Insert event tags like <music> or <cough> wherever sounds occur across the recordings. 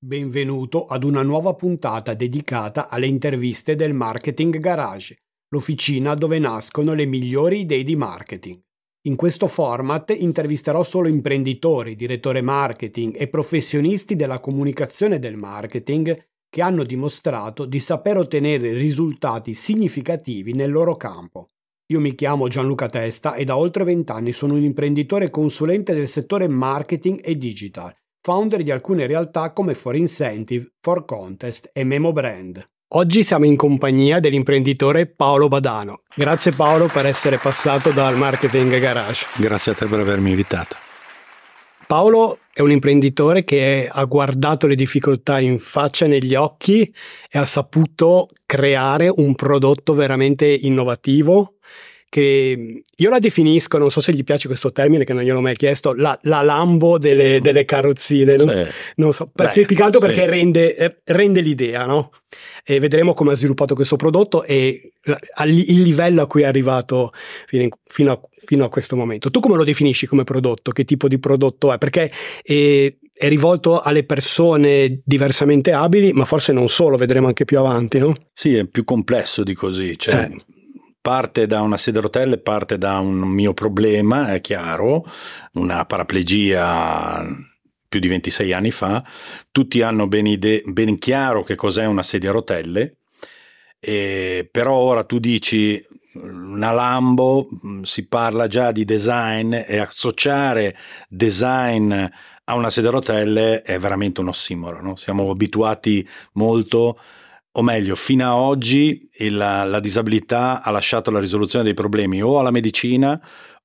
Benvenuto ad una nuova puntata dedicata alle interviste del Marketing Garage, l'officina dove nascono le migliori idee di marketing. In questo format intervisterò solo imprenditori, direttori marketing e professionisti della comunicazione del marketing che hanno dimostrato di saper ottenere risultati significativi nel loro campo. Io mi chiamo Gianluca Testa e da oltre vent'anni sono un imprenditore consulente del settore marketing e digital founder di alcune realtà come For Incentive, For Contest e Memo Brand. Oggi siamo in compagnia dell'imprenditore Paolo Badano. Grazie Paolo per essere passato dal Marketing Garage. Grazie a te per avermi invitato. Paolo è un imprenditore che ha guardato le difficoltà in faccia negli occhi e ha saputo creare un prodotto veramente innovativo che io la definisco, non so se gli piace questo termine che non gliel'ho mai chiesto, la, la Lambo delle, delle carrozzine, non, sì. so, non so, perché, Beh, più che altro perché sì. rende, eh, rende, l'idea, no? E vedremo come ha sviluppato questo prodotto e il livello a cui è arrivato fino, in, fino, a, fino, a, questo momento. Tu come lo definisci come prodotto? Che tipo di prodotto è? Perché è, è rivolto alle persone diversamente abili, ma forse non solo, vedremo anche più avanti, no? Sì, è più complesso di così. Cioè, eh parte da una sedia a rotelle, parte da un mio problema, è chiaro, una paraplegia più di 26 anni fa, tutti hanno ben, ide- ben chiaro che cos'è una sedia a rotelle, e però ora tu dici una Lambo, mm, si parla già di design e associare design a una sedia a rotelle è veramente un ossimoro, no? siamo abituati molto o meglio, fino a oggi il, la disabilità ha lasciato la risoluzione dei problemi o alla medicina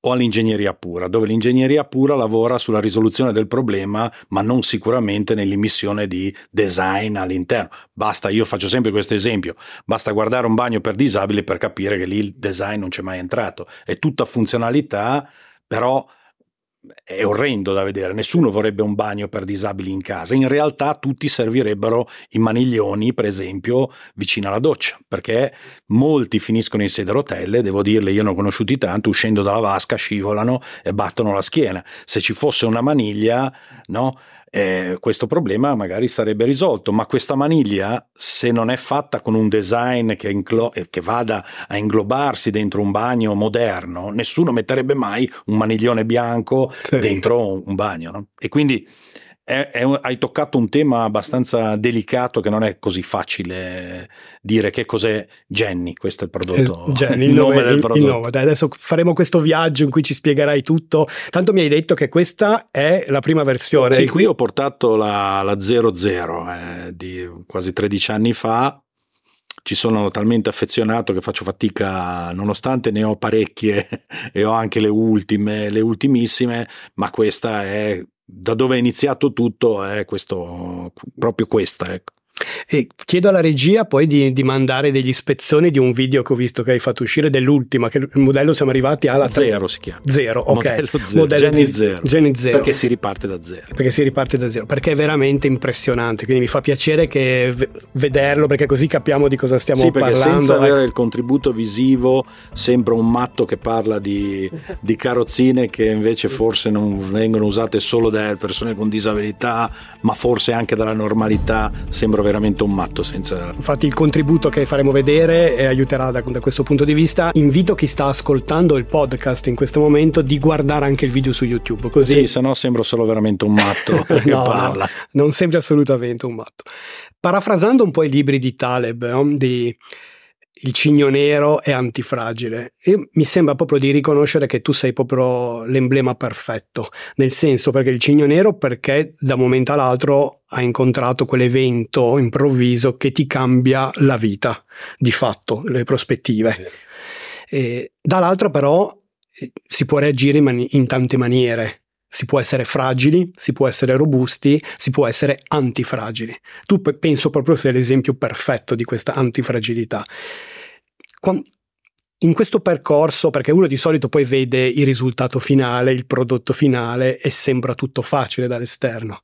o all'ingegneria pura, dove l'ingegneria pura lavora sulla risoluzione del problema, ma non sicuramente nell'immissione di design all'interno. Basta, io faccio sempre questo esempio, basta guardare un bagno per disabili per capire che lì il design non c'è mai entrato. È tutta funzionalità, però è orrendo da vedere, nessuno vorrebbe un bagno per disabili in casa, in realtà tutti servirebbero i maniglioni, per esempio, vicino alla doccia, perché molti finiscono in sedia a rotelle, devo dirle, io ne ho conosciuti tanti, uscendo dalla vasca scivolano e battono la schiena. Se ci fosse una maniglia, no? Eh, questo problema magari sarebbe risolto, ma questa maniglia, se non è fatta con un design che, inclo- eh, che, vada a inglobarsi dentro un bagno moderno, nessuno metterebbe mai un maniglione bianco sì. dentro un bagno. No? E quindi è, è, hai toccato un tema abbastanza delicato che non è così facile dire che cos'è Jenny, questo è il prodotto, eh, Jenny, <laughs> il, nome, nome del prodotto. Il nome. Dai, adesso faremo questo viaggio in cui ci spiegherai tutto. Tanto mi hai detto che questa è la prima versione. Sì, qui ho portato la, la 00 eh, di quasi 13 anni fa, ci sono talmente affezionato che faccio fatica, nonostante ne ho parecchie <laughs> e ho anche le ultime, le ultimissime, ma questa è da dove è iniziato tutto è questo, proprio questa. Ecco. E chiedo alla regia poi di, di, mandare degli spezzoni di un video che ho visto che hai fatto uscire dell'ultima, che il modello siamo arrivati alla... Zero si chiama. Zero, ok. Modello zero. Modello Geni, zero. Geni zero. Perché si riparte da zero. Perché si riparte da zero, perché è veramente impressionante, quindi mi fa piacere che vederlo perché così capiamo di cosa stiamo sì, parlando. senza ecco. avere il contributo visivo sembra un matto che parla di, di carrozzine che invece forse non vengono usate solo da persone con disabilità, ma forse anche dalla normalità, sembra veramente un matto senza... Infatti il contributo che faremo vedere eh, aiuterà da, da, questo punto di vista. Invito chi sta ascoltando il podcast in questo momento di guardare anche il video su YouTube. Così... Sì, se no sembro solo veramente un matto <laughs> che no, parla. No, non sembra assolutamente un matto. Parafrasando un po' i libri di Taleb, no? di il cigno nero è antifragile. E mi sembra proprio di riconoscere che tu sei proprio l'emblema perfetto, nel senso perché il cigno nero perché da un momento all'altro ha incontrato quell'evento improvviso che ti cambia la vita, di fatto, le prospettive. E, dall'altro però eh, si può reagire in, mani- in tante maniere. Si può essere fragili, si può essere robusti, si può essere antifragili. Tu penso proprio sei l'esempio perfetto di questa antifragilità. In questo percorso, perché uno di solito poi vede il risultato finale, il prodotto finale e sembra tutto facile dall'esterno,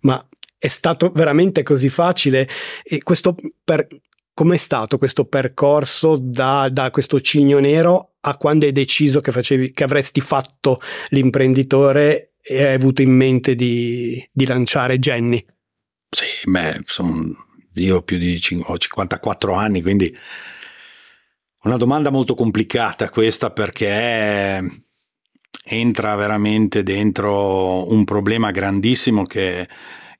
ma è stato veramente così facile e questo per, com'è stato questo percorso da, da, questo cigno nero a quando hai deciso che, facevi, che avresti fatto l'imprenditore e hai avuto in mente di, di lanciare Jenny? Sì, beh, sono, io più di ho 54 anni, quindi una domanda molto complicata questa perché entra veramente dentro un problema grandissimo che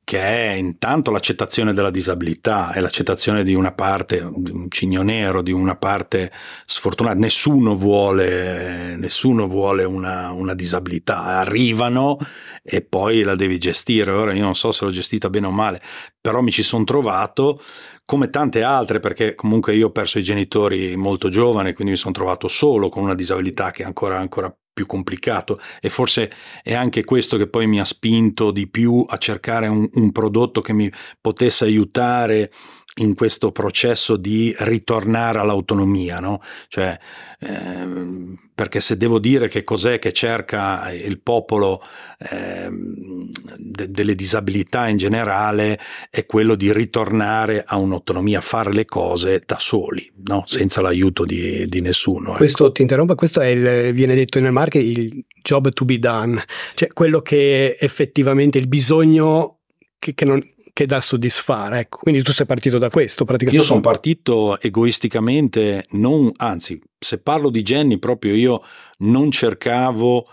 che è intanto l'accettazione della disabilità, è l'accettazione di una parte, di un cigno nero, di una parte sfortunata. Nessuno vuole, nessuno vuole una, una disabilità, arrivano e poi la devi gestire. Ora io non so se l'ho gestita bene o male, però mi ci sono trovato come tante altre, perché comunque io ho perso i genitori molto giovane, quindi mi sono trovato solo con una disabilità che è ancora, ancora più complicato. E forse è anche questo che poi mi ha spinto di più a cercare un, un prodotto che mi potesse aiutare in questo processo di ritornare all'autonomia, no? Cioè, ehm, perché se devo dire che cos'è che cerca il popolo ehm, de- delle disabilità in generale, è quello di ritornare a un'autonomia, fare le cose da soli, no? senza l'aiuto di, di nessuno. Ecco. Questo ti interrompo, questo il, viene detto nel marketing il job to be done, cioè quello che effettivamente il bisogno che, che non, che da soddisfare. Ecco. Quindi tu sei partito da questo praticamente. Io sono partito egoisticamente, non, anzi, se parlo di Jenny, proprio io non cercavo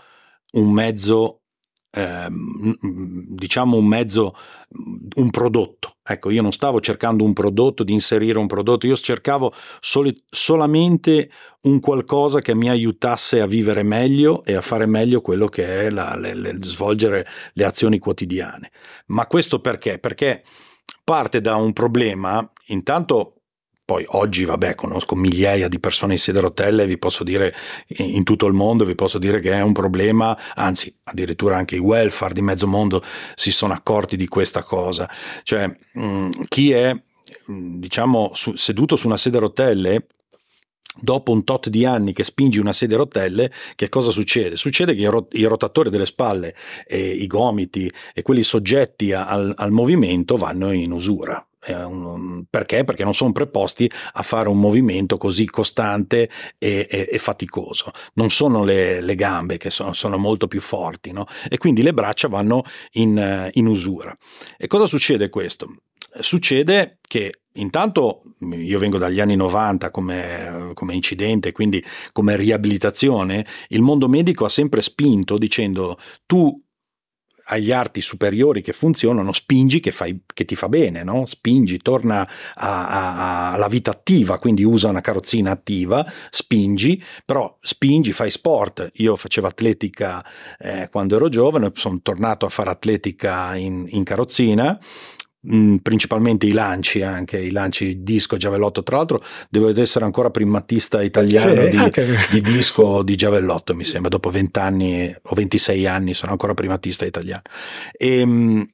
un mezzo diciamo un mezzo, un prodotto. Ecco, io non stavo cercando un prodotto, di inserire un prodotto, io cercavo soli, solamente un qualcosa che mi aiutasse a vivere meglio e a fare meglio quello che è la, le, le, svolgere le azioni quotidiane. Ma questo perché? Perché parte da un problema, intanto poi oggi, vabbè, conosco migliaia di persone in sedia a rotelle, vi posso dire in tutto il mondo, vi posso dire che è un problema, anzi, addirittura anche i welfare di mezzo mondo si sono accorti di questa cosa. Cioè, mh, mm, chi è, mm, diciamo, su, seduto su una sedia a rotelle dopo un tot di anni che spingi una sedia a rotelle, che cosa succede? Succede che i, rot- i rotatori delle spalle, i gomiti e quelli soggetti al, al movimento vanno in usura perché? Perché non sono preposti a fare un movimento così costante e, e, e faticoso. Non sono le, le gambe che sono, sono, molto più forti, no? E quindi le braccia vanno in, in usura. E cosa succede questo? Succede che intanto io vengo dagli anni 90 come, come, incidente, quindi come riabilitazione, il mondo medico ha sempre spinto dicendo tu agli arti superiori che funzionano, spingi che, fai, che ti fa bene, no? spingi, torna alla vita attiva, quindi usa una carrozzina attiva, spingi, però spingi, fai sport. Io facevo atletica eh, quando ero giovane, sono tornato a fare atletica in, in carrozzina Mm, principalmente i lanci anche i lanci disco giavellotto tra l'altro devo essere ancora primatista italiano sì, di, anche... di, disco di giavellotto mi sembra dopo 20 anni o 26 anni sono ancora primatista italiano e, ehm,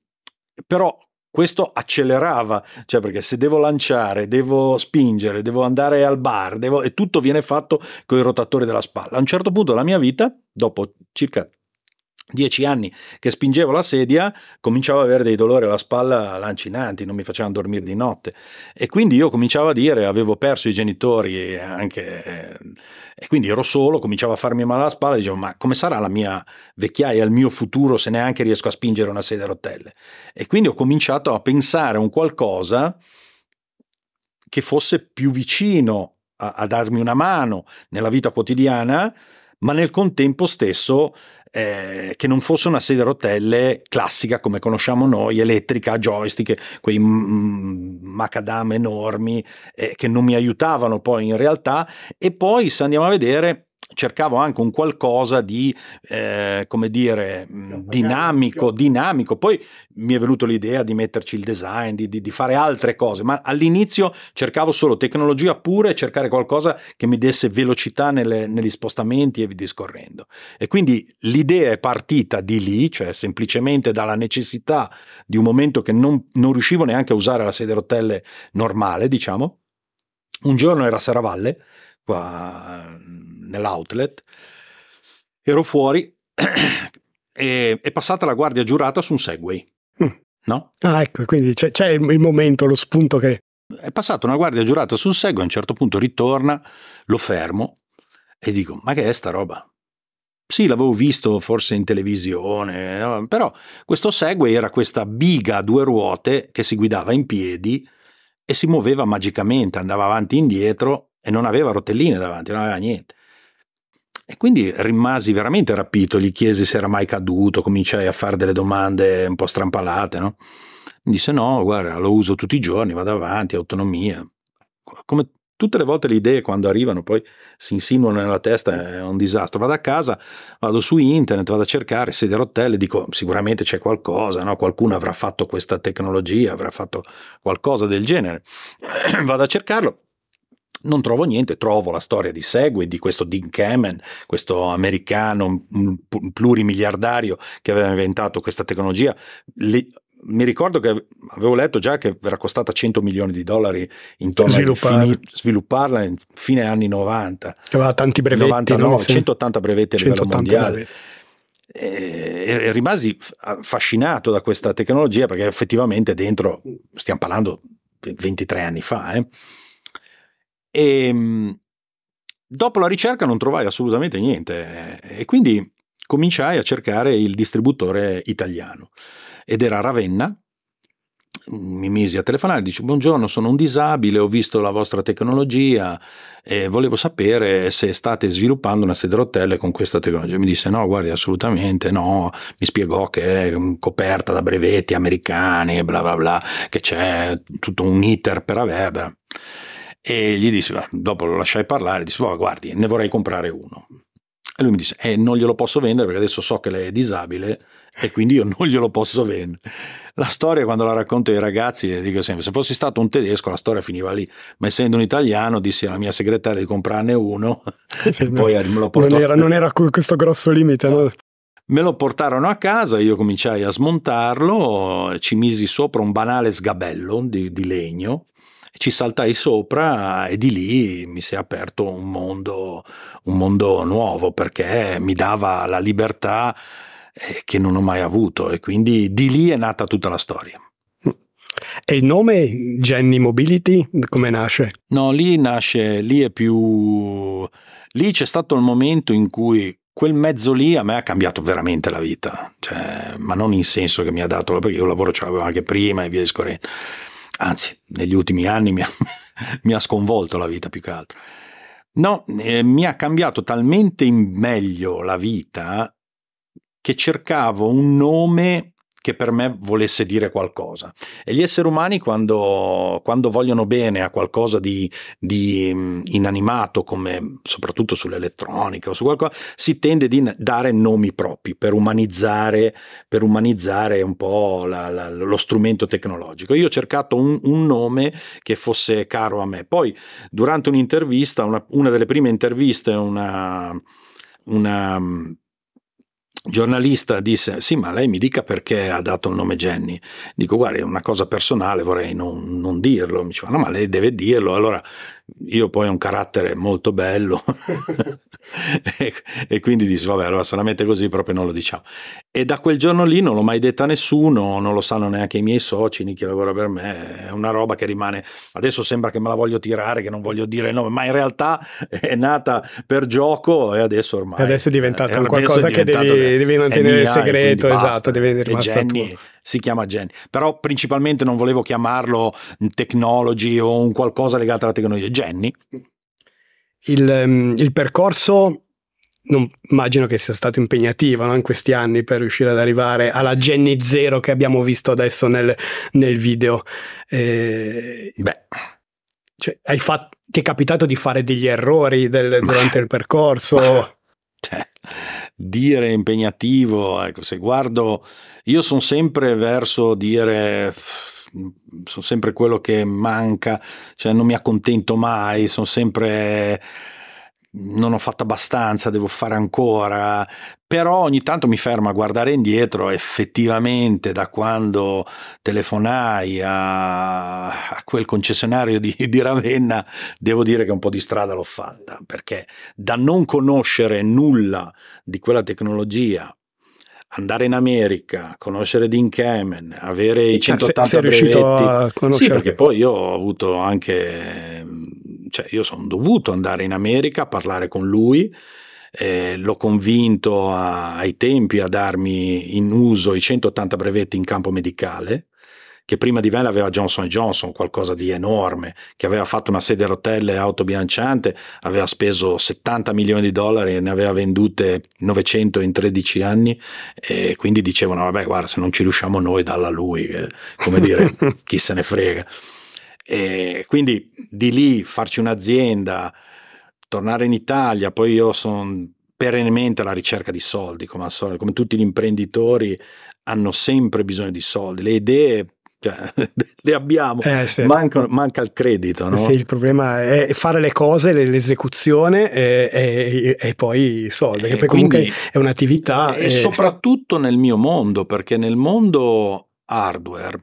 però questo accelerava, cioè perché se devo lanciare, devo spingere, devo andare al bar, devo, e tutto viene fatto con i rotatori della spalla. A un certo punto della mia vita, dopo circa dieci anni che spingevo la sedia, cominciavo ad avere dei dolori alla spalla lancinanti, non mi facevano dormire di notte. E quindi io cominciavo a dire, avevo perso i genitori anche, eh, e quindi ero solo, cominciavo a farmi male alla spalla, dicevo, ma come sarà la mia vecchiaia, il mio futuro se neanche riesco a spingere una sedia a rotelle? E quindi ho cominciato a pensare a un qualcosa che fosse più vicino a, a darmi una mano nella vita quotidiana, ma nel contempo stesso eh, che non fosse una sedia a rotelle classica come conosciamo noi, elettrica, joystick, quei macadam enormi eh, che non mi aiutavano poi in realtà. E poi se andiamo a vedere cercavo anche un qualcosa di, eh, come dire, dinamico, dinamico. Poi mi è venuto l'idea di metterci il design, di, di, di, fare altre cose, ma all'inizio cercavo solo tecnologia pura e cercare qualcosa che mi desse velocità nelle, negli spostamenti e via discorrendo. E quindi l'idea è partita di lì, cioè semplicemente dalla necessità di un momento che non, non riuscivo neanche a usare la sedia a rotelle normale, diciamo. Un giorno era Serravalle, qua nell'outlet, ero fuori <clears throat> e è passata la guardia giurata su un Segway. Mm. No? Ah, ecco, quindi c'è, c'è, il momento, lo spunto che... È passata una guardia giurata sul Segway, a un certo punto ritorna, lo fermo e dico, ma che è sta roba? sì, l'avevo visto forse in televisione, però questo Segway era questa biga a due ruote che si guidava in piedi e si muoveva magicamente, andava avanti e indietro e non aveva rotelline davanti, non aveva niente. E quindi rimasi veramente rapito, gli chiesi se era mai caduto, cominciai a fare delle domande un po' strampalate, no? Mi disse no, guarda, lo uso tutti i giorni, vado avanti, autonomia. Come tutte le volte le idee quando arrivano poi si insinuano nella testa è un disastro. Vado a casa, vado su internet, vado a cercare sedie a rotelle, dico sicuramente c'è qualcosa, no? qualcuno avrà fatto questa tecnologia, avrà fatto qualcosa del genere. <clears throat> vado a cercarlo, non trovo niente, trovo la storia di Segway, di questo Dean Kamen, questo americano plurimiliardario che aveva inventato questa tecnologia. Le, mi ricordo che avevo letto già che era costata 100 milioni di dollari intorno Svilupparla. Fini, svilupparla in fine anni 90. Aveva tanti brevetti. 99, no? 180 brevetti a livello mondiale. E, e rimasi affascinato da questa tecnologia perché effettivamente dentro, stiamo parlando 23 anni fa, eh, e ehm, dopo la ricerca non trovai assolutamente niente e quindi cominciai a cercare il distributore italiano ed era Ravenna. Mi misi a telefonare, dice buongiorno, sono un disabile, ho visto la vostra tecnologia e volevo sapere se state sviluppando una sede rotelle con questa tecnologia. Mi disse no, guardi, assolutamente no, mi spiegò che è coperta da brevetti americani, bla bla bla, che c'è tutto un iter per avere. E gli dissi, dopo lo lasciai parlare, disse, oh, guardi, ne vorrei comprare uno. E lui mi disse, eh, non glielo posso vendere perché adesso so che lei è disabile e quindi io <laughs> non glielo posso vendere. La storia quando la racconto ai ragazzi dico sempre, se fossi stato un tedesco la storia finiva lì, ma essendo un italiano dissi alla mia segretaria di comprarne uno <laughs> sì, e poi me lo portò. Non era, non era questo grosso limite, no? Me lo portarono a casa, io cominciai a smontarlo, ci misi sopra un banale sgabello di, di legno, ci saltai sopra e di lì mi si è aperto un mondo, un mondo nuovo perché mi dava la libertà eh, che non ho mai avuto e quindi di lì è nata tutta la storia. E il nome Jenny Mobility come nasce? No, lì nasce, lì è più... Lì c'è stato il momento in cui quel mezzo lì a me ha cambiato veramente la vita, cioè, ma non in senso che mi ha dato, perché io lavoro ce l'avevo anche prima e via discorrendo, anzi negli ultimi anni mi ha, <laughs> mi ha sconvolto la vita più che altro. No, eh, mi ha cambiato talmente in meglio la vita che cercavo un nome che per me volesse dire qualcosa. E gli esseri umani quando, quando vogliono bene a qualcosa di, di, mm, inanimato, come soprattutto sull'elettronica o su qualcosa, si tende a dare nomi propri per umanizzare, per umanizzare un po' la, la, lo strumento tecnologico. Io ho cercato un, un, nome che fosse caro a me. Poi durante un'intervista, una, una delle prime interviste, una, una giornalista disse sì ma lei mi dica perché ha dato il nome Jenny. Dico guarda è una cosa personale vorrei non, non dirlo. Mi diceva no ma lei deve dirlo. Allora io poi ho un carattere molto bello <laughs> e, e, quindi dissi vabbè allora se la mette così proprio non lo diciamo e da quel giorno lì non l'ho mai detta a nessuno non lo sanno neanche i miei soci né chi lavora per me è una roba che rimane adesso sembra che me la voglio tirare che non voglio dire nome ma in realtà è nata per gioco e adesso ormai adesso è diventato è, qualcosa che devi, devi mantenere il segreto esatto deve e Jenny tuo. Si chiama Jenny però principalmente non volevo chiamarlo technology o un qualcosa legato alla tecnologia Jenny. Il, ehm, il percorso non, immagino che sia stato impegnativo no, in questi anni per riuscire ad arrivare alla Jenny Zero che abbiamo visto adesso nel, nel video. Eh, Beh. Cioè, hai fatto, ti è capitato di fare degli errori del, durante il percorso? Cioè, dire impegnativo, ecco, se guardo, io sono sempre verso dire sono sempre quello che manca, cioè non mi accontento mai, sono sempre non ho fatto abbastanza, devo fare ancora, però ogni tanto mi fermo a guardare indietro, effettivamente da quando telefonai a, a quel concessionario di, di, Ravenna, devo dire che un po' di strada l'ho fatta, perché da non conoscere nulla di quella tecnologia andare in America, conoscere Dean Kamen, avere i 180 sei, sei brevetti. Sì, perché poi io ho avuto anche, cioè io sono dovuto andare in America a parlare con lui eh, l'ho convinto a, ai tempi a darmi in uso i 180 brevetti in campo medicale che prima di me l'aveva Johnson Johnson, qualcosa di enorme, che aveva fatto una sedia a rotelle autobilanciante, aveva speso 70 milioni di dollari e ne aveva vendute 900 in 13 anni e quindi dicevano vabbè guarda se non ci riusciamo noi dalla lui, come dire <laughs> chi se ne frega. E quindi di lì farci un'azienda, tornare in Italia, poi io sono perennemente alla ricerca di soldi, come, come tutti gli imprenditori hanno sempre bisogno di soldi, le idee cioè, <laughs> le abbiamo, eh, sì. manca, manca, il credito. No? Sì, il problema è fare le cose, l'esecuzione e, e, e poi i soldi, perché comunque è un'attività. E, e soprattutto nel mio mondo, perché nel mondo hardware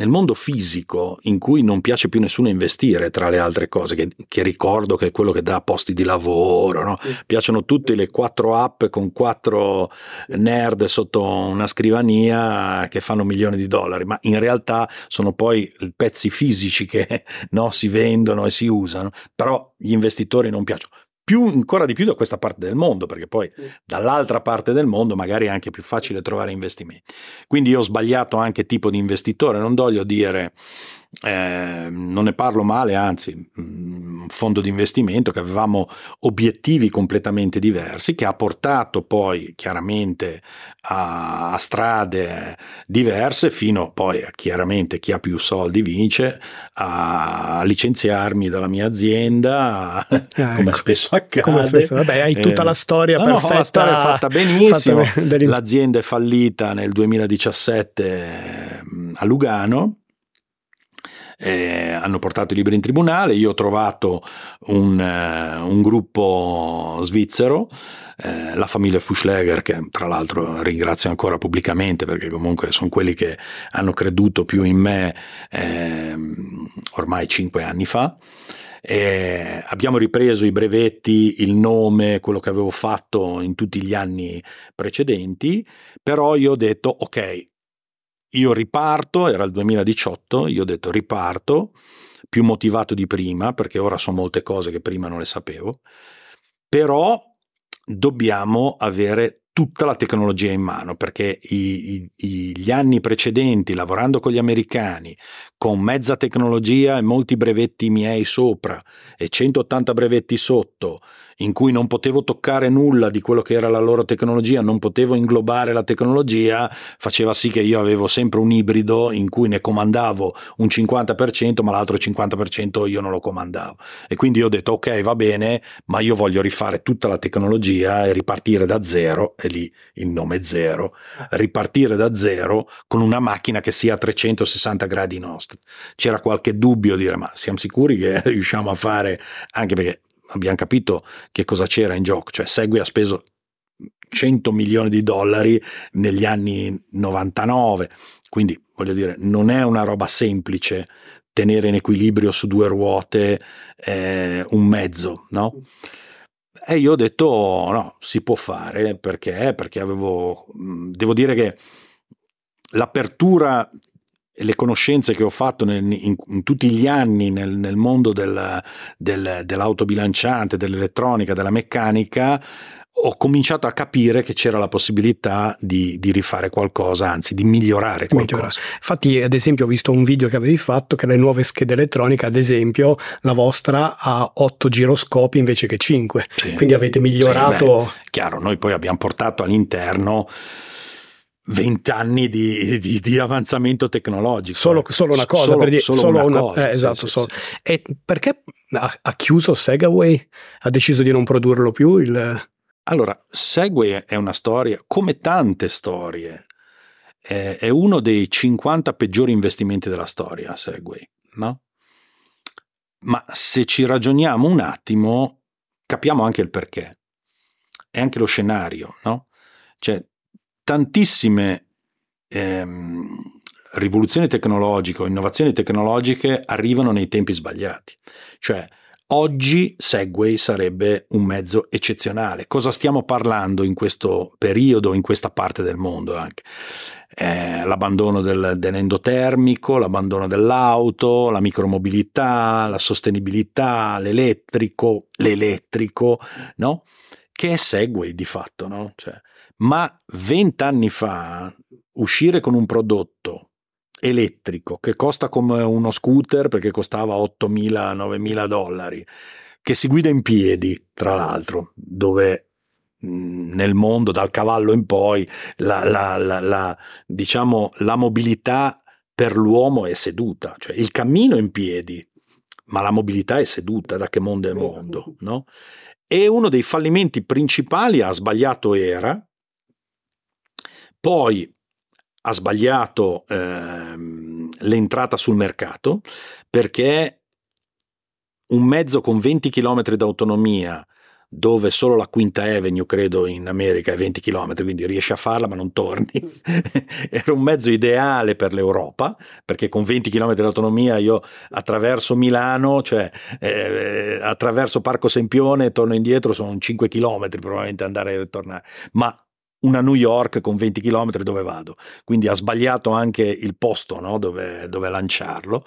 nel mondo fisico in cui non piace più nessuno investire tra le altre cose, che, che ricordo che è quello che dà posti di lavoro, no? piacciono tutte le quattro app con quattro nerd sotto una scrivania che fanno milioni di dollari, ma in realtà sono poi pezzi fisici che no, si vendono e si usano, però gli investitori non piacciono più, ancora di più da questa parte del mondo, perché poi dall'altra parte del mondo magari è anche più facile trovare investimenti. Quindi io ho sbagliato anche tipo di investitore, non voglio dire eh, non ne parlo male, anzi, un fondo di investimento che avevamo obiettivi completamente diversi, che ha portato poi chiaramente a, a strade diverse, fino poi chiaramente chi ha più soldi vince, a licenziarmi dalla mia azienda, ah, <laughs> come ecco. spesso accade. Come spesso, vabbè, hai tutta la storia eh, perfetta. No, la storia è fatta benissimo. Fatta L'azienda è fallita nel 2017 a Lugano eh, hanno portato i libri in tribunale, io ho trovato un, uh, un gruppo svizzero, eh, la famiglia Fuschläger, che tra l'altro ringrazio ancora pubblicamente perché comunque sono quelli che hanno creduto più in me eh, ormai cinque anni fa. Eh, abbiamo ripreso i brevetti, il nome, quello che avevo fatto in tutti gli anni precedenti, però io ho detto ok, io riparto, era il 2018, io ho detto riparto, più motivato di prima, perché ora so molte cose che prima non le sapevo, però dobbiamo avere tutta la tecnologia in mano, perché i, i, gli anni precedenti, lavorando con gli americani, con mezza tecnologia e molti brevetti miei sopra e 180 brevetti sotto, in cui non potevo toccare nulla di quello che era la loro tecnologia, non potevo inglobare la tecnologia, faceva sì che io avevo sempre un ibrido in cui ne comandavo un 50%, ma l'altro 50% io non lo comandavo. E quindi ho detto ok, va bene, ma io voglio rifare tutta la tecnologia e ripartire da zero, e lì il nome zero, ripartire da zero con una macchina che sia a 360 gradi nostra. C'era qualche dubbio dire ma siamo sicuri che <laughs> riusciamo a fare, anche perché abbiamo capito che cosa c'era in gioco, cioè Segui ha speso 100 milioni di dollari negli anni 99, quindi voglio dire, non è una roba semplice tenere in equilibrio su due ruote eh, un mezzo, no? E io ho detto no, si può fare perché? Perché avevo, devo dire che l'apertura le conoscenze che ho fatto nel, in, in, tutti gli anni nel, nel mondo del, del, dell'autobilanciante, dell'elettronica, della meccanica, ho cominciato a capire che c'era la possibilità di, di rifare qualcosa, anzi di migliorare qualcosa. Infatti, ad esempio, ho visto un video che avevi fatto che le nuove schede elettroniche, ad esempio, la vostra ha 8 giroscopi invece che 5. Sì. Quindi avete migliorato. Sì, beh, chiaro, noi poi abbiamo portato all'interno vent'anni di, di, di, avanzamento tecnologico. Solo, solo una cosa, solo, per dire, solo, solo una, una cosa. Eh, esatto, sì, sì, sì. E perché ha, ha, chiuso Segway? Ha deciso di non produrlo più? Il... Allora, Segway è una storia, come tante storie, è, è uno dei 50 peggiori investimenti della storia, Segway, no? Ma se ci ragioniamo un attimo, capiamo anche il perché. È anche lo scenario, no? Cioè, tantissime ehm, rivoluzioni tecnologiche o innovazioni tecnologiche arrivano nei tempi sbagliati. Cioè, oggi Segway sarebbe un mezzo eccezionale. Cosa stiamo parlando in questo periodo, in questa parte del mondo anche? Eh, l'abbandono del, dell'endotermico, l'abbandono dell'auto, la micromobilità, la sostenibilità, l'elettrico, l'elettrico, no? che è Segway di fatto, no? Cioè, ma vent'anni fa uscire con un prodotto elettrico che costa come uno scooter perché costava 8.000-9.000 dollari, che si guida in piedi, tra l'altro, dove nel mondo dal cavallo in poi la, la, la, la, diciamo, la mobilità per l'uomo è seduta, cioè il cammino in piedi, ma la mobilità è seduta da che mondo è mondo, no? E uno dei fallimenti principali ha sbagliato era, poi ha sbagliato ehm, l'entrata sul mercato perché un mezzo con 20 km d'autonomia dove solo la Quinta Avenue, credo in America, è 20 km, quindi riesci a farla ma non torni. <laughs> Era un mezzo ideale per l'Europa, perché con 20 km di autonomia io attraverso Milano, cioè eh, attraverso Parco Sempione torno indietro, sono 5 km probabilmente andare e ritornare. Ma una New York con 20 km dove vado? Quindi ha sbagliato anche il posto no? dove, dove lanciarlo.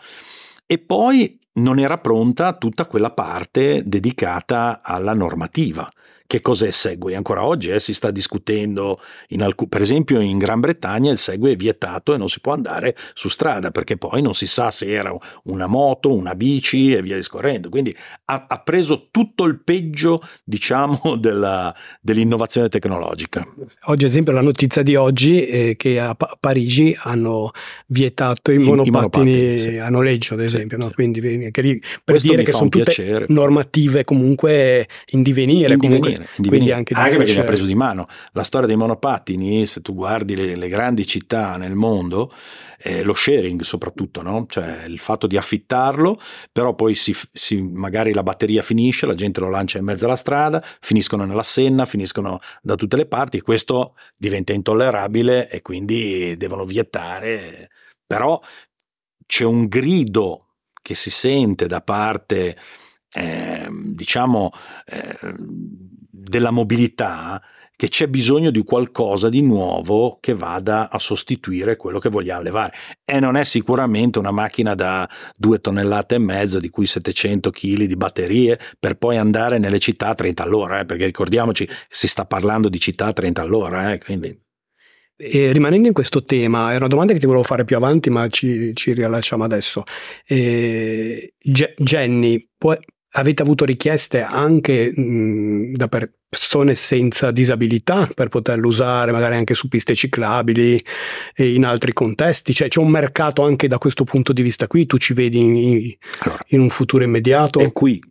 E poi non era pronta tutta quella parte dedicata alla normativa. Che cos'è il Segway? Ancora oggi eh, si sta discutendo, alc- per esempio in Gran Bretagna il Segway è vietato e non si può andare su strada perché poi non si sa se era una moto, una bici e via discorrendo. Quindi ha, ha preso tutto il peggio, diciamo, <laughs> della, dell'innovazione tecnologica. Oggi, ad esempio, la notizia di oggi è che a pa- Parigi hanno vietato i, I monopattini, i monopattini sì. a noleggio, ad esempio. Sì, no? Quindi per Questo dire che sono tutte piacere. normative comunque in divenire. In comunque divenire, in divenire. anche, anche perché ne ha preso di mano. La storia dei monopattini, se tu guardi le, le grandi città nel mondo, eh, lo sharing soprattutto, no? cioè il fatto di affittarlo, però poi si, si, magari la batteria finisce, la gente lo lancia in mezzo alla strada, finiscono nella Senna, finiscono da tutte le parti questo diventa intollerabile e quindi devono vietare, però c'è un grido che si sente da parte eh, diciamo eh, della mobilità che c'è bisogno di qualcosa di nuovo che vada a sostituire quello che vogliamo levare. E non è sicuramente una macchina da due tonnellate e mezzo, di cui 700 kg di batterie, per poi andare nelle città a 30 all'ora, eh, perché ricordiamoci, si sta parlando di città a 30 all'ora, eh, quindi... E rimanendo in questo tema, è una domanda che ti volevo fare più avanti, ma ci, ci riallacciamo adesso. E, Jenny, può, avete avuto richieste anche mh, da persone senza disabilità per poterlo usare magari anche su piste ciclabili e in altri contesti? Cioè c'è un mercato anche da questo punto di vista qui? Tu ci vedi in, allora, in un futuro immediato? È qui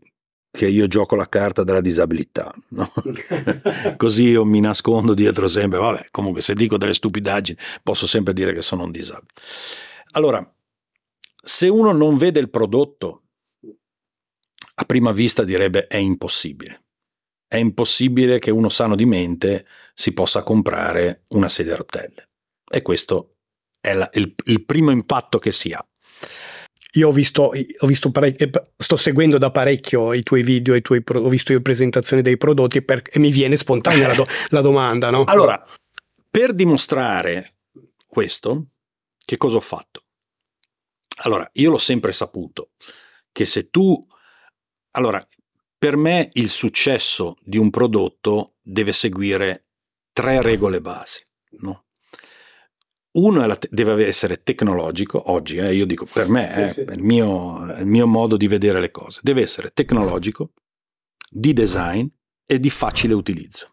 che io gioco la carta della disabilità, no? <laughs> così io mi nascondo dietro sempre, vabbè, comunque se dico delle stupidaggini posso sempre dire che sono un disabile. Allora, se uno non vede il prodotto, a prima vista direbbe è impossibile. È impossibile che uno sano di mente si possa comprare una sedia a rotelle. E questo è la, il, il primo impatto che si ha. Io ho visto, ho visto sto seguendo da parecchio i tuoi video, i tuoi, ho visto le presentazioni dei prodotti per, e mi viene spontanea la, do, <laughs> la domanda. No? Allora, per dimostrare questo, che cosa ho fatto? Allora, io l'ho sempre saputo che se tu... Allora, per me il successo di un prodotto deve seguire tre regole basi. No? Uno te- deve essere tecnologico, oggi eh, io dico per me, sì, eh, sì. Il mio, è il mio modo di vedere le cose, deve essere tecnologico, di design e di facile utilizzo.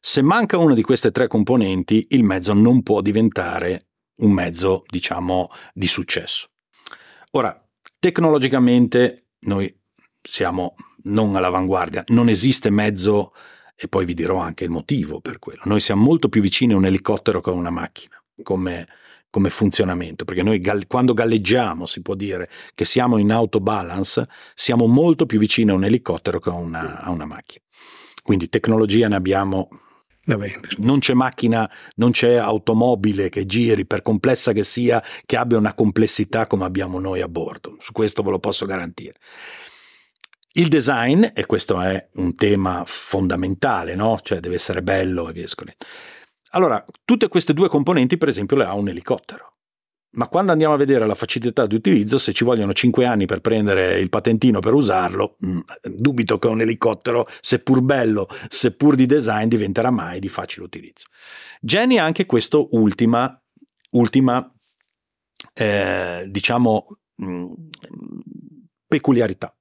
Se manca una di queste tre componenti, il mezzo non può diventare un mezzo, diciamo, di successo. Ora, tecnologicamente noi siamo non all'avanguardia, non esiste mezzo, e poi vi dirò anche il motivo per quello, noi siamo molto più vicini a un elicottero che a una macchina come, come funzionamento, perché noi quando galleggiamo si può dire che siamo in autobalance, siamo molto più vicini a un elicottero che a una, a una macchina. Quindi tecnologia ne abbiamo non c'è macchina, non c'è automobile che giri, per complessa che sia, che abbia una complessità come abbiamo noi a bordo. Su questo ve lo posso garantire. Il design, e questo è un tema fondamentale, no? Cioè deve essere bello e via discorrendo. Allora, tutte queste due componenti, per esempio, le ha un elicottero. ma quando andiamo a vedere la facilità di utilizzo, se ci vogliono 5 anni per prendere il patentino per usarlo, mh, mm, dubito che un elicottero, seppur bello, seppur di design, diventerà mai di facile utilizzo. Jenny ha anche questa ultima, ultima eh, diciamo, mh, mm, peculiarità.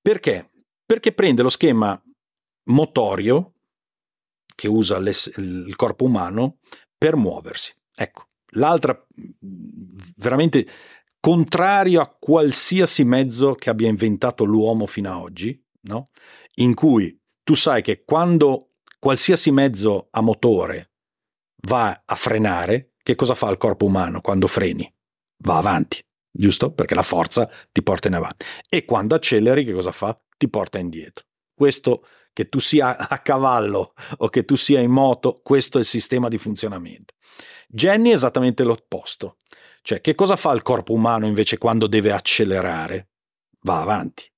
Perché? Perché prende lo schema motorio che usa il corpo umano per muoversi. Ecco, l'altra veramente contrario a qualsiasi mezzo che abbia inventato l'uomo fino ad oggi, no? in cui tu sai che quando qualsiasi mezzo a motore va a frenare, che cosa fa il corpo umano quando freni? Va avanti, giusto? Perché la forza ti porta in avanti. E quando acceleri, che cosa fa? Ti porta indietro. Questo che tu sia a cavallo o che tu sia in moto, questo è il sistema di funzionamento. Jenny è esattamente l'opposto. Cioè, che cosa fa il corpo umano invece quando deve accelerare? Va avanti,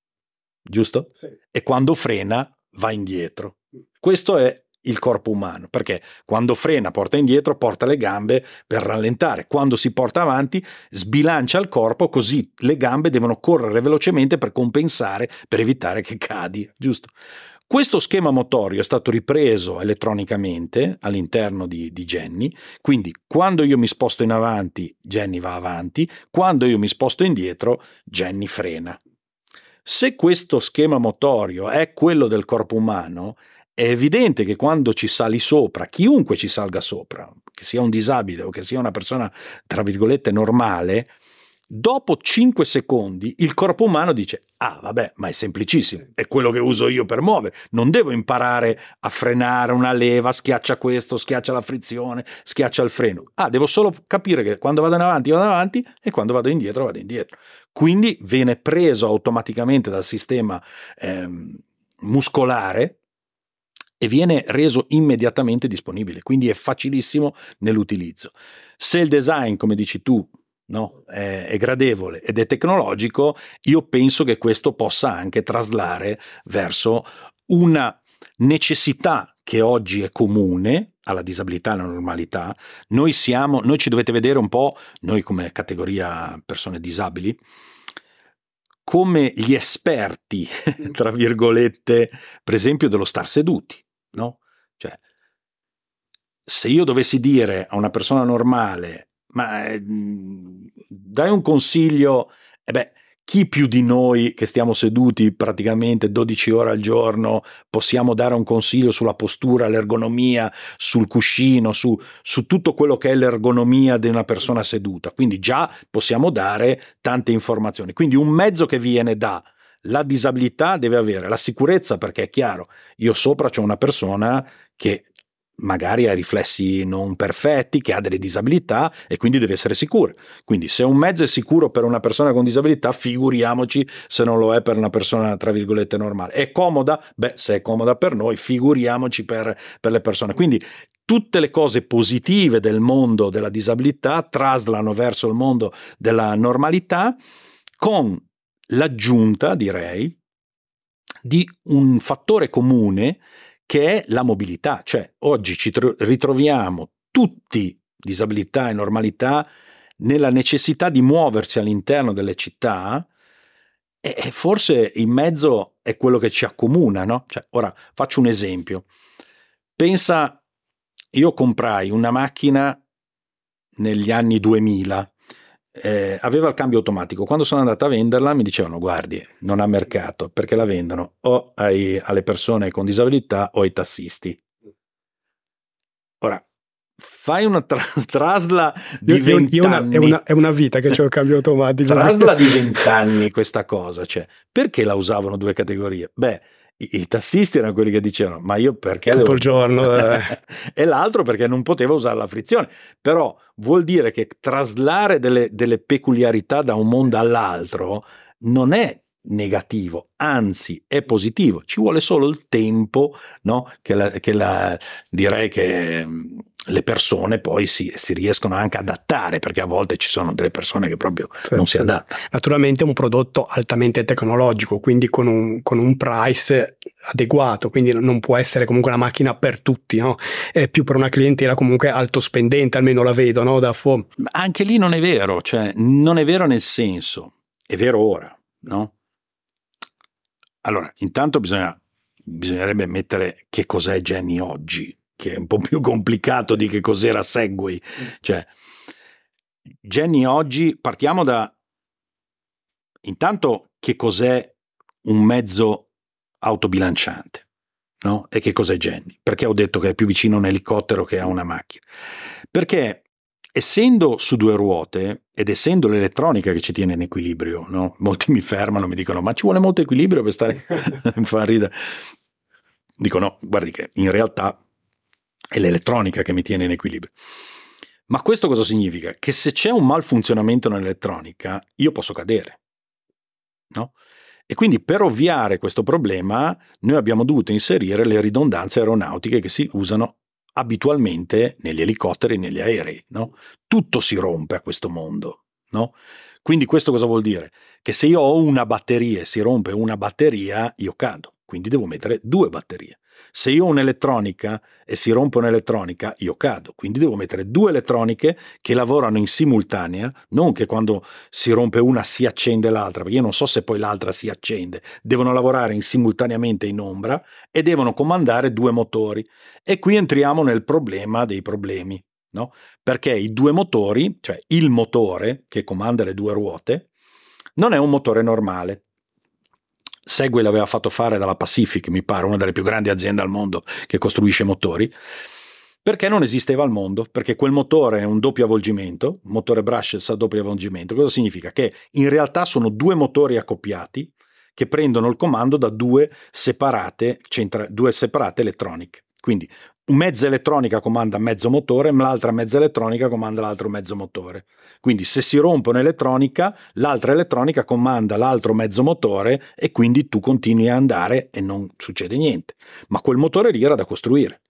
giusto? Sì. E quando frena va indietro. Questo è il corpo umano, perché quando frena porta indietro, porta le gambe per rallentare, quando si porta avanti sbilancia il corpo, così le gambe devono correre velocemente per compensare, per evitare che cadi, giusto? Questo schema motorio è stato ripreso elettronicamente all'interno di, di, Jenny, quindi quando io mi sposto in avanti, Jenny va avanti, quando io mi sposto indietro, Jenny frena. Se questo schema motorio è quello del corpo umano, è evidente che quando ci sali sopra, chiunque ci salga sopra, che sia un disabile o che sia una persona, tra virgolette, normale, Dopo 5 secondi il corpo umano dice: Ah, vabbè, ma è semplicissimo, è quello che uso io per muovere. Non devo imparare a frenare una leva, schiaccia questo, schiaccia la frizione, schiaccia il freno. Ah, devo solo capire che quando vado in avanti vado avanti e quando vado indietro vado indietro. Quindi viene preso automaticamente dal sistema ehm, muscolare e viene reso immediatamente disponibile, quindi è facilissimo nell'utilizzo. Se il design, come dici tu, no? è, è, gradevole ed è tecnologico, io penso che questo possa anche traslare verso una necessità che oggi è comune alla disabilità alla normalità. Noi siamo, noi ci dovete vedere un po', noi come categoria persone disabili, come gli esperti, <laughs> tra virgolette, per esempio dello star seduti, no? Cioè, se io dovessi dire a una persona normale ma eh, dai un consiglio, e beh, chi più di noi che stiamo seduti praticamente 12 ore al giorno possiamo dare un consiglio sulla postura, l'ergonomia, sul cuscino, su, su, tutto quello che è l'ergonomia di una persona seduta. Quindi già possiamo dare tante informazioni. Quindi un mezzo che viene da la disabilità deve avere la sicurezza perché è chiaro, io sopra c'è una persona che magari ha riflessi non perfetti, che ha delle disabilità e quindi deve essere sicuro. Quindi se un mezzo è sicuro per una persona con disabilità, figuriamoci se non lo è per una persona tra virgolette normale. È comoda? Beh, se è comoda per noi, figuriamoci per, per le persone. Quindi tutte le cose positive del mondo della disabilità traslano verso il mondo della normalità con l'aggiunta, direi, di un fattore comune che è la mobilità, cioè oggi ci ritroviamo tutti, disabilità e normalità, nella necessità di muoversi all'interno delle città e forse in mezzo è quello che ci accomuna, no? Cioè, ora faccio un esempio. Pensa, io comprai una macchina negli anni 2000 eh, aveva il cambio automatico. Quando sono andato a venderla mi dicevano guardi, non ha mercato perché la vendono o ai, alle persone con disabilità o ai tassisti. Ora, fai una tra- <laughs> trasla di vent'anni. È, è, una vita che c'è il cambio automatico. trasla <laughs> di vent'anni questa cosa, cioè, perché la usavano due categorie? Beh, i, tassisti erano quelli che dicevano ma io perché tutto devo... il giorno <laughs> eh. e l'altro perché non poteva usare la frizione però vuol dire che traslare delle, delle peculiarità da un mondo all'altro non è negativo, anzi è positivo, ci vuole solo il tempo, no? che, la, che la, direi che mm, le persone poi si, si, riescono anche ad adattare, perché a volte ci sono delle persone che proprio sì, non si sì, adattano. Sì. Naturalmente è un prodotto altamente tecnologico, quindi con un, con un, price adeguato, quindi non può essere comunque una macchina per tutti, no? è più per una clientela comunque alto spendente, almeno la vedo no? da fuori. Anche lì non è vero, cioè non è vero nel senso, è vero ora, no? Allora, intanto bisogna, bisognerebbe mettere che cos'è Jenny oggi, che è un po' più complicato di che cos'era Segway. Cioè, Jenny oggi, partiamo da intanto che cos'è un mezzo autobilanciante. No? E che cos'è Jenny? Perché ho detto che è più vicino a un elicottero che a una macchina? Perché essendo su due ruote ed essendo l'elettronica che ci tiene in equilibrio, no? molti mi fermano, mi dicono ma ci vuole molto equilibrio per stare, mi <laughs> <laughs> fa ridere. Dico no, guardi che in realtà è l'elettronica che mi tiene in equilibrio. Ma questo cosa significa? Che se c'è un malfunzionamento nell'elettronica, io posso cadere. No? E quindi per ovviare questo problema noi abbiamo dovuto inserire le ridondanze aeronautiche che si usano abitualmente negli elicotteri e negli aerei. No? Tutto si rompe a questo mondo. No? Quindi questo cosa vuol dire? Che se io ho una batteria e si rompe una batteria, io cado. Quindi devo mettere due batterie. Se io ho un'elettronica e si rompe un'elettronica, io cado. Quindi devo mettere due elettroniche che lavorano in simultanea, non che quando si rompe una si accende l'altra, perché io non so se poi l'altra si accende. Devono lavorare in simultaneamente in ombra e devono comandare due motori. E qui entriamo nel problema dei problemi. No? Perché i due motori, cioè il motore che comanda le due ruote, non è un motore normale. Segway l'aveva fatto fare dalla Pacific, mi pare, una delle più grandi aziende al mondo che costruisce motori. Perché non esisteva al mondo? Perché quel motore è un doppio avvolgimento, motore brushless a doppio avvolgimento. Cosa significa? Che in realtà sono due motori accoppiati che prendono il comando da due separate, centra, due separate elettroniche. Quindi mezza elettronica comanda mezzo motore, l'altra mezza elettronica comanda l'altro mezzo motore. Quindi se si rompe un'elettronica, l'altra elettronica comanda l'altro mezzo motore e quindi tu continui a andare e non succede niente. Ma quel motore lì era da costruire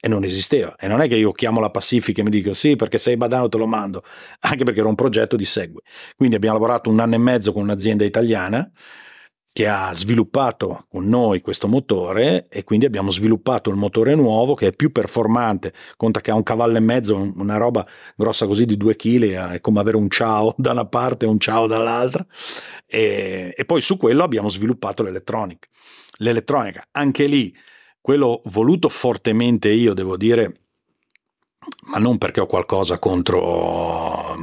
e non esisteva. E non è che io chiamo la Pacific e mi dico sì perché sei badano te lo mando, <laughs> anche perché era un progetto di Segway. Quindi abbiamo lavorato un anno e mezzo con un'azienda italiana che ha sviluppato con noi questo motore e quindi abbiamo sviluppato il motore nuovo che è più performante, conta che ha un cavallo e mezzo, una roba grossa così di due kg, è come avere un ciao da una parte e un ciao dall'altra e, e poi su quello abbiamo sviluppato l'elettronica. L'elettronica, anche lì, quello voluto fortemente io, devo dire, ma non perché ho qualcosa contro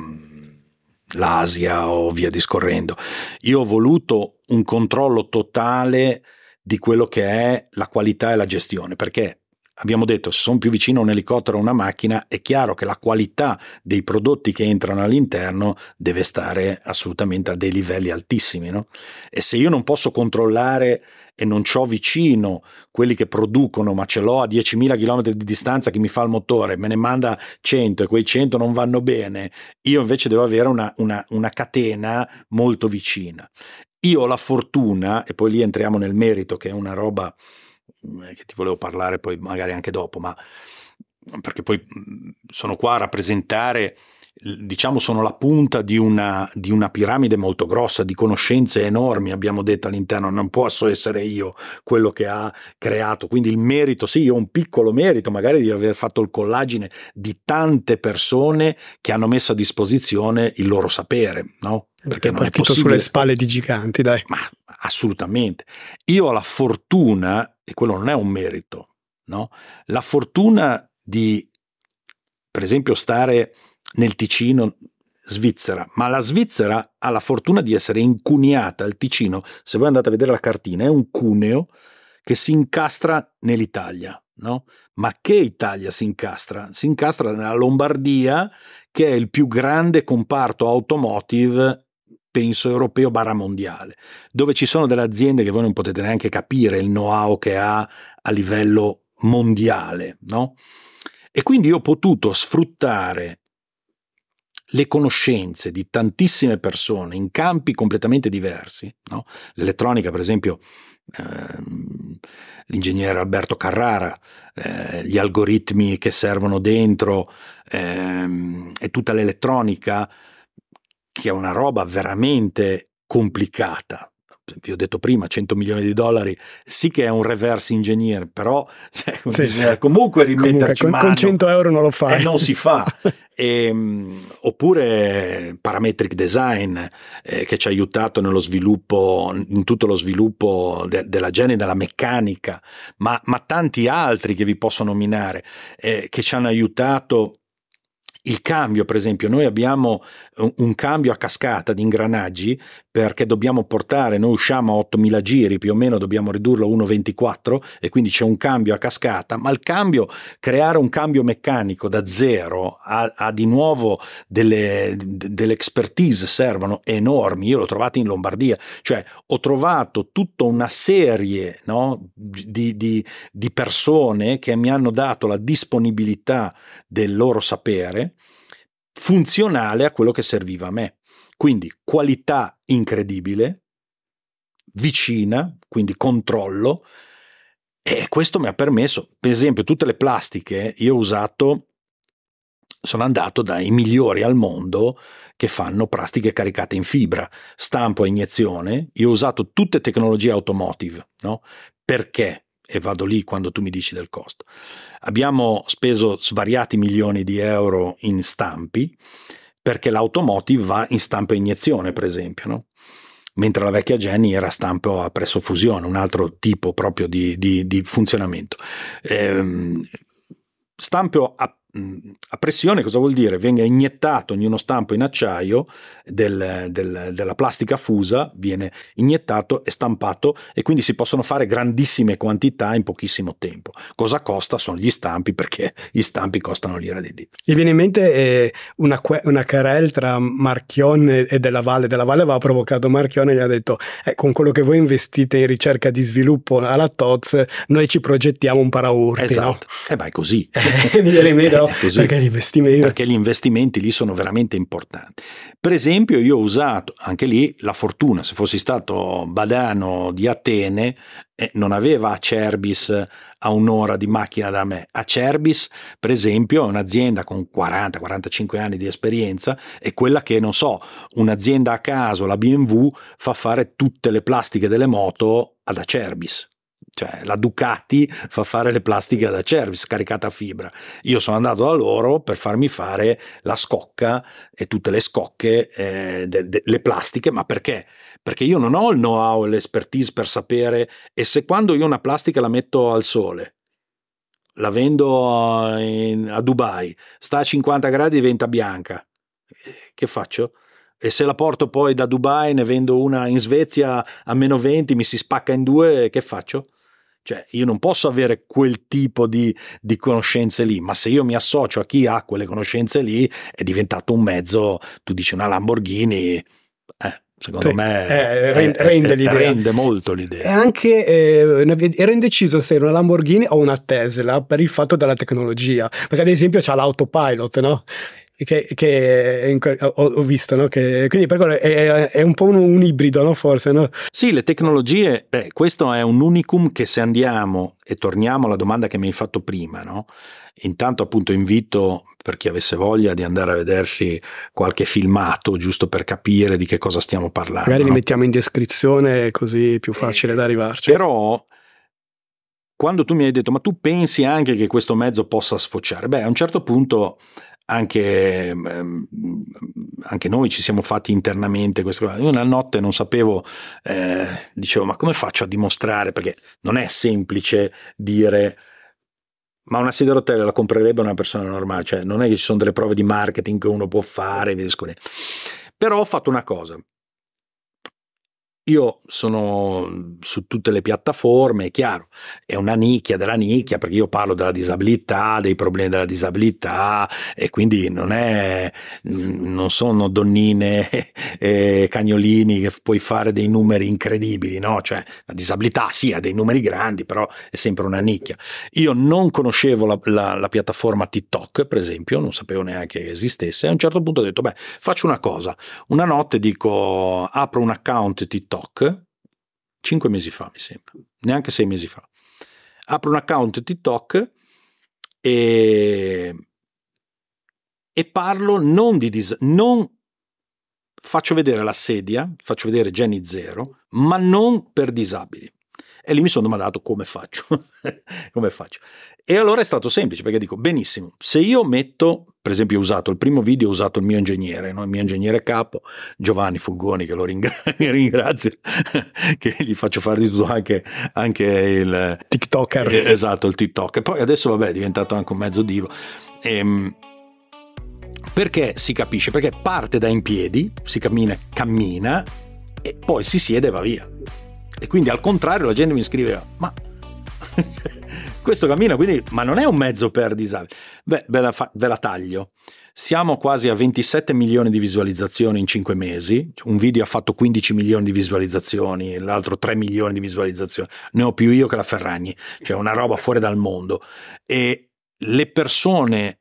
l'Asia o via discorrendo. Io ho voluto un controllo totale di quello che è la qualità e la gestione, perché abbiamo detto se sono più vicino a un elicottero o a una macchina è chiaro che la qualità dei prodotti che entrano all'interno deve stare assolutamente a dei livelli altissimi no? e se io non posso controllare e non ho vicino quelli che producono, ma ce l'ho a 10.000 km di distanza che mi fa il motore, me ne manda 100 e quei 100 non vanno bene, io invece devo avere una, una, una catena molto vicina. Io ho la fortuna, e poi lì entriamo nel merito, che è una roba mm, che ti volevo parlare poi magari anche dopo, ma perché poi mm, sono qua a rappresentare diciamo sono la punta di una, di una, piramide molto grossa di conoscenze enormi abbiamo detto all'interno non posso essere io quello che ha creato quindi il merito sì io ho un piccolo merito magari di aver fatto il collagine di tante persone che hanno messo a disposizione il loro sapere no? perché è partito è sulle spalle di giganti dai ma assolutamente io ho la fortuna e quello non è un merito no? la fortuna di per esempio stare nel Ticino Svizzera, ma la Svizzera ha la fortuna di essere incuniata al Ticino. Se voi andate a vedere la cartina, è un cuneo che si incastra nell'Italia, no? Ma che Italia si incastra? Si incastra nella Lombardia, che è il più grande comparto automotive penso europeo barra mondiale, dove ci sono delle aziende che voi non potete neanche capire il know-how che ha a livello mondiale, no? E quindi io ho potuto sfruttare le conoscenze di tantissime persone in campi completamente diversi, no? l'elettronica per esempio, ehm, l'ingegnere Alberto Carrara, eh, gli algoritmi che servono dentro ehm, e tutta l'elettronica, che è una roba veramente complicata, vi ho detto prima, 100 milioni di dollari, sì che è un reverse engineer, però cioè, sì, sì. comunque rimetterci comunque, con, con 100 euro non lo fa. E non si fa. <laughs> e, ehm, oppure parametric design eh, che ci ha aiutato nello sviluppo, in tutto lo sviluppo de, della genere, della meccanica, ma, ma, tanti altri che vi posso nominare, eh, che ci hanno aiutato il cambio, per esempio, noi abbiamo un cambio a cascata di ingranaggi perché dobbiamo portare, noi usciamo a 8000 giri, più o meno dobbiamo ridurlo a 1,24 e quindi c'è un cambio a cascata, ma il cambio, creare un cambio meccanico da zero ha, ha di nuovo delle, delle expertise, servono enormi, io l'ho trovato in Lombardia, cioè ho trovato tutta una serie no, di, di, di persone che mi hanno dato la disponibilità del loro sapere funzionale a quello che serviva a me. Quindi qualità incredibile, vicina, quindi controllo, e questo mi ha permesso, per esempio, tutte le plastiche, io ho usato, sono andato dai migliori al mondo che fanno plastiche caricate in fibra, stampo a iniezione, io ho usato tutte tecnologie automotive, no? Perché? E vado lì quando tu mi dici del costo. Abbiamo speso svariati milioni di euro in stampi, perché l'automotive va in stampo a iniezione, per esempio, no? mentre la vecchia Jenny era stampo a presso fusione, un altro tipo proprio di, di, di funzionamento. Ehm, stampo a a pressione cosa vuol dire? Venga iniettato in uno stampo in acciaio del, del, della plastica fusa, viene iniettato e stampato e quindi si possono fare grandissime quantità in pochissimo tempo. Cosa costa? Sono gli stampi perché gli stampi costano l'ira di Dio. Mi viene in mente eh, una, una querel tra Marchionne e Della Valle. Della Valle aveva provocato Marchionne e gli ha detto eh, con quello che voi investite in ricerca di sviluppo alla TOZ noi ci progettiamo un paraurti. Esatto. No? E eh beh, così. <laughs> mi viene mente Così, perché, gli investimenti... perché gli investimenti lì sono veramente importanti. Per esempio io ho usato anche lì la fortuna, se fossi stato badano di Atene eh, non aveva Acerbis a un'ora di macchina da me. Acerbis per esempio è un'azienda con 40-45 anni di esperienza è quella che non so, un'azienda a caso, la BMW, fa fare tutte le plastiche delle moto ad Acerbis cioè la Ducati fa fare le plastiche da Cervis caricata a fibra. Io sono andato da loro per farmi fare la scocca e tutte le scocche, eh, de, de, le plastiche, ma perché? Perché io non ho il know-how e l'expertise per sapere e se quando io una plastica la metto al sole, la vendo in, a Dubai, sta a 50 gradi e diventa bianca, eh, che faccio? e se la porto poi da Dubai ne vendo una in Svezia a meno 20 mi si spacca in due che faccio? Cioè, io non posso avere quel tipo di, di, conoscenze lì, ma se io mi associo a chi ha quelle conoscenze lì, è diventato un mezzo, tu dici una Lamborghini, eh, secondo sì, me eh, rende, è, rende, è, rende, molto l'idea. E anche eh, ero indeciso se era una Lamborghini o una Tesla per il fatto della tecnologia, perché ad esempio c'ha l'autopilot, no? Che, che ho, ho, visto, no? che, quindi per quello è, è, un po' un, un ibrido, no? forse. No? Sì, le tecnologie, beh, questo è un unicum che se andiamo e torniamo alla domanda che mi hai fatto prima, no? intanto appunto invito per chi avesse voglia di andare a vedersi qualche filmato giusto per capire di che cosa stiamo parlando. Magari li mettiamo in descrizione così è più facile eh, da arrivarci. Però quando tu mi hai detto ma tu pensi anche che questo mezzo possa sfociare? Beh, a un certo punto anche, ehm, anche, noi ci siamo fatti internamente questa cosa. Io una notte non sapevo, eh, dicevo, ma come faccio a dimostrare? Perché non è semplice dire. Ma una sedia a rotelle la comprerebbe una persona normale, cioè non è che ci sono delle prove di marketing che uno può fare, però ho fatto una cosa. Io sono su tutte le piattaforme, è chiaro, è una nicchia della nicchia perché io parlo della disabilità, dei problemi della disabilità e quindi non, è, non sono donnine <laughs> e cagnolini che puoi fare dei numeri incredibili, no? Cioè la disabilità sì ha dei numeri grandi, però è sempre una nicchia. Io non conoscevo la, la, la piattaforma TikTok, per esempio, non sapevo neanche che esistesse, a un certo punto ho detto, beh, faccio una cosa, una notte dico, apro un account TikTok TikTok, cinque mesi fa mi sembra, neanche sei mesi fa. Apro un account TikTok e, e parlo non di dis- non faccio vedere la sedia, faccio vedere Jenny Zero, ma non per disabili. E lì mi sono domandato come faccio. <laughs> come faccio. E allora è stato semplice perché dico benissimo, se io metto, per esempio ho usato il primo video, ho usato il mio ingegnere, no? il mio ingegnere capo, Giovanni Fungoni, che lo ringra- <laughs> ringrazio, <laughs> che gli faccio fare di tutto anche, anche il TikToker. Eh, esatto, il TikTok. E poi adesso vabbè è diventato anche un mezzo divo. Ehm, perché si capisce? Perché parte da in piedi, si cammina, cammina e poi si siede e va via. E quindi al contrario la gente mi scriveva, ma questo cammina, quindi, ma non è un mezzo per disabili. Beh, ve la, fa, ve la taglio. Siamo quasi a 27 milioni di visualizzazioni in 5 mesi. Un video ha fatto 15 milioni di visualizzazioni, l'altro 3 milioni di visualizzazioni. Ne ho più io che la Ferragni, cioè una roba fuori dal mondo. E le persone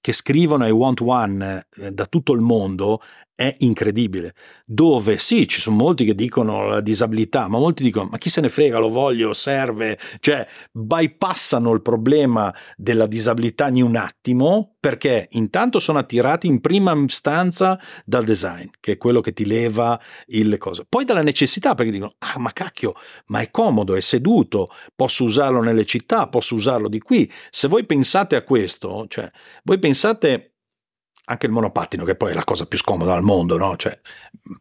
che scrivono ai Want One eh, da tutto il mondo è incredibile. Dove sì, ci sono molti che dicono la disabilità, ma molti dicono: ma chi se ne frega, lo voglio, serve, cioè bypassano il problema della disabilità in un attimo perché intanto sono attirati in prima istanza dal design, che è quello che ti leva le cose. Poi dalla necessità, perché dicono: ah, ma cacchio, ma è comodo, è seduto, posso usarlo nelle città, posso usarlo di qui. Se voi pensate a questo, cioè, voi pensate anche il monopattino, che poi è la cosa più scomoda al mondo, no? Cioè,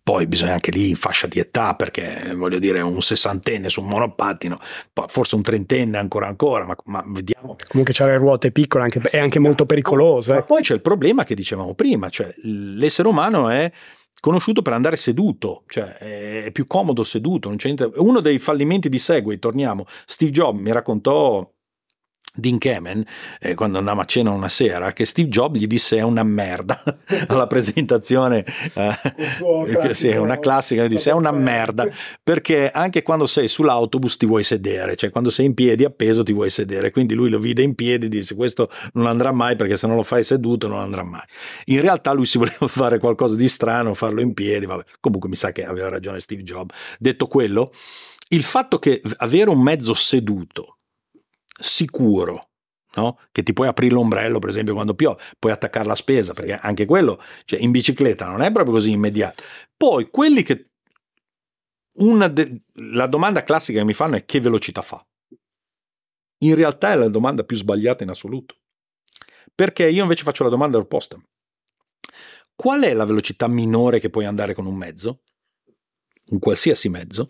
poi bisogna anche lì in fascia di età, perché voglio dire, un sessantenne su un monopattino, forse un trentenne ancora ancora, ma, ma vediamo. Comunque c'ha le ruote piccole, anche, è anche molto pericoloso. Eh. Ma poi c'è il problema che dicevamo prima, cioè l'essere umano è conosciuto per andare seduto, cioè è più comodo seduto. Uno dei fallimenti di Segway, torniamo, Steve Jobs mi raccontò Dean Kamen, eh, quando andavamo a cena una sera, che Steve Jobs gli disse è una merda <laughs> alla presentazione, eh, <laughs> sì, è una classica, gli disse è una merda, perché anche quando sei sull'autobus ti vuoi sedere, cioè quando sei in piedi appeso ti vuoi sedere, quindi lui lo vide in piedi e disse questo non andrà mai perché se non lo fai seduto non andrà mai. In realtà lui si <laughs> voleva fare qualcosa di strano, farlo in piedi, vabbè. comunque mi sa che aveva ragione Steve Jobs. Detto quello, il fatto che avere un mezzo seduto sicuro, no? che ti puoi aprire l'ombrello per esempio quando piove, puoi attaccare la spesa, perché anche quello cioè, in bicicletta non è proprio così immediato. Poi quelli che... De... la domanda classica che mi fanno è che velocità fa? In realtà è la domanda più sbagliata in assoluto. Perché io invece faccio la domanda opposta. Qual è la velocità minore che puoi andare con un mezzo? Un qualsiasi mezzo?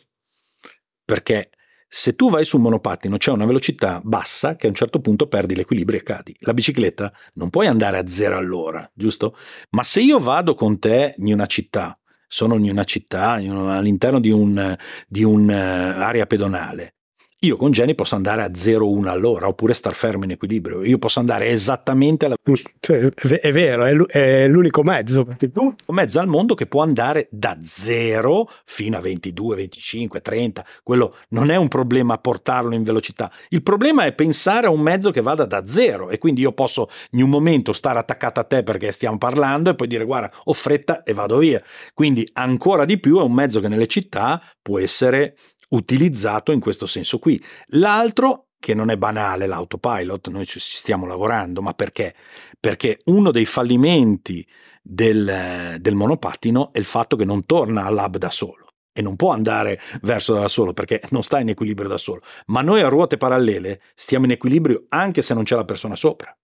Perché se tu vai su un monopattino c'è una velocità bassa che a un certo punto perdi l'equilibrio e cadi. La bicicletta non puoi andare a zero all'ora, giusto? Ma se io vado con te in una città, sono in una città, all'interno di un'area un, uh, pedonale, io con Jenny posso andare a 0,1 all'ora oppure star fermo in equilibrio. Io posso andare esattamente alla velocità. È vero, è l'unico mezzo. L'unico mezzo al mondo che può andare da 0 fino a 22, 25, 30. Quello non è un problema portarlo in velocità. Il problema è pensare a un mezzo che vada da 0 e quindi io posso in un momento stare attaccato a te perché stiamo parlando e poi dire guarda ho fretta e vado via. Quindi ancora di più è un mezzo che nelle città può essere utilizzato in questo senso qui. L'altro, che non è banale, l'autopilot, noi ci stiamo lavorando, ma perché? Perché uno dei fallimenti del, del monopattino è il fatto che non torna all'hub da solo e non può andare verso da solo perché non sta in equilibrio da solo. Ma noi a ruote parallele stiamo in equilibrio anche se non c'è la persona sopra.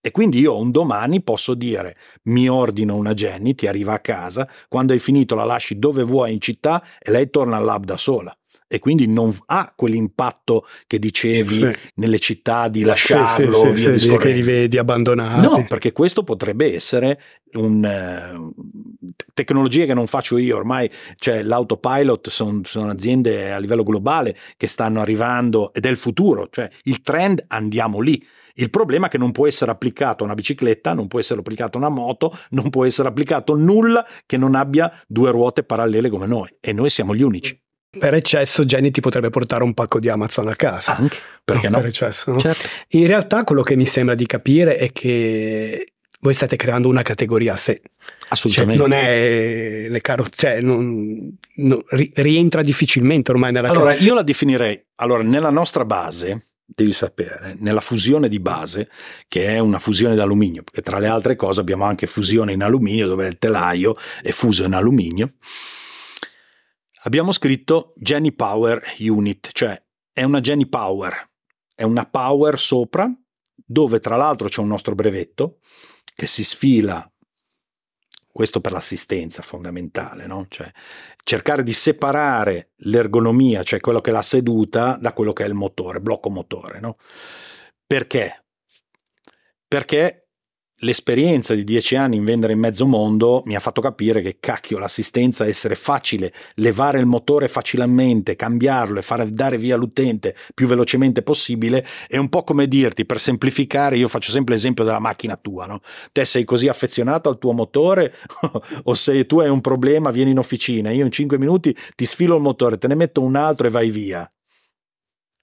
E quindi io un domani posso dire mi ordino una Jenny, ti arriva a casa, quando hai finito la lasci dove vuoi in città e lei torna all'hub da sola e quindi non ha quell'impatto che dicevi sì. nelle città di lasciarlo sì, sì, via sì, che li vedi abbandonati. No, perché questo potrebbe essere un uh, tecnologie che non faccio io ormai, cioè l'autopilot sono, sono aziende a livello globale che stanno arrivando ed è il futuro, cioè il trend andiamo lì. Il problema è che non può essere applicato a una bicicletta, non può essere applicato a una moto, non può essere applicato nulla che non abbia due ruote parallele come noi e noi siamo gli unici. Per eccesso Jenny ti potrebbe portare un pacco di Amazon a casa. Anche, perché no? Per eccesso, no? Certo. In realtà quello che mi sembra di capire è che voi state creando una categoria a sé. Assolutamente. Cioè, non è le caro- cioè, non, non, rientra difficilmente ormai nella Allora, io la definirei, allora, nella nostra base, devi sapere, nella fusione di base, che è una fusione d'alluminio, perché tra le altre cose abbiamo anche fusione in alluminio, dove il telaio è fuso in alluminio, abbiamo scritto Jenny Power Unit, cioè è una Jenny Power, è una power sopra, dove tra l'altro c'è un nostro brevetto che si sfila questo per l'assistenza fondamentale, no? cioè, cercare di separare l'ergonomia, cioè quello che è la seduta, da quello che è il motore, blocco motore. No? Perché? Perché l'esperienza di dieci anni in vendere in mezzo mondo mi ha fatto capire che cacchio l'assistenza essere facile, levare il motore facilmente, cambiarlo e fare dare via l'utente più velocemente possibile è un po' come dirti, per semplificare, io faccio sempre l'esempio della macchina tua, no? Te sei così affezionato al tuo motore <laughs> o se tu hai un problema vieni in officina, io in cinque minuti ti sfilo il motore, te ne metto un altro e vai via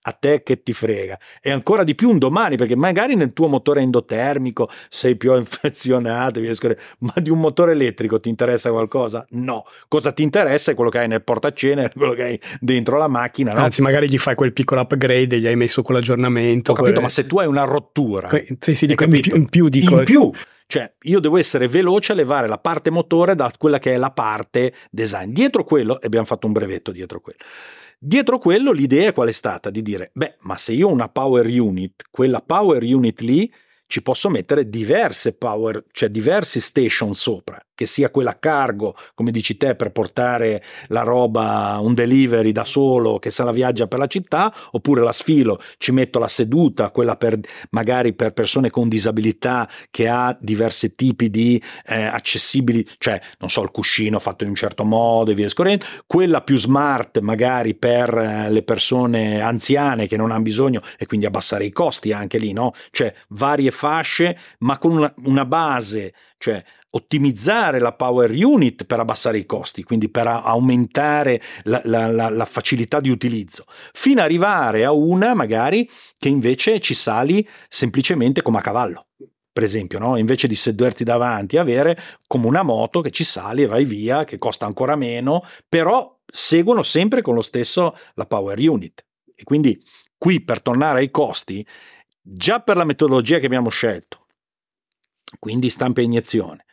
a te che ti frega. E ancora di più un domani, perché magari nel tuo motore endotermico sei più <laughs> affezionato, ma di un motore elettrico ti interessa qualcosa? No. Cosa ti interessa è quello che hai nel portacenere, <laughs> quello che hai dentro la macchina. No? Anzi, magari gli fai quel piccolo upgrade e gli hai messo quell'aggiornamento. Ho capito, quelle... ma se tu hai una rottura... Sì, sì, dico in più, in più dico... In più, cioè, io devo essere veloce a levare la parte motore da quella che è la parte design. Dietro quello, e abbiamo fatto un brevetto dietro quello. Dietro quello l'idea qual è stata? Di dire, beh, ma se io ho una power unit, quella power unit lì ci posso mettere diverse power, cioè diversi station sopra, che sia quella cargo, come dici te, per portare la roba, un delivery da solo che se la viaggia per la città, oppure la sfilo, ci metto la seduta, quella per magari per persone con disabilità che ha diversi tipi di eh, accessibili, cioè non so, il cuscino fatto in un certo modo e via scorrendo, quella più smart magari per eh, le persone anziane che non hanno bisogno e quindi abbassare i costi anche lì, no? Cioè varie fasce, ma con una, una base, cioè ottimizzare la power unit per abbassare i costi, quindi per aumentare la, la, la, la, facilità di utilizzo, fino ad arrivare a una magari che invece ci sali semplicemente come a cavallo. Per esempio, no? invece di sederti davanti, avere come una moto che ci sali e vai via, che costa ancora meno, però seguono sempre con lo stesso la power unit. E quindi qui per tornare ai costi, già per la metodologia che abbiamo scelto, quindi stampa e iniezione,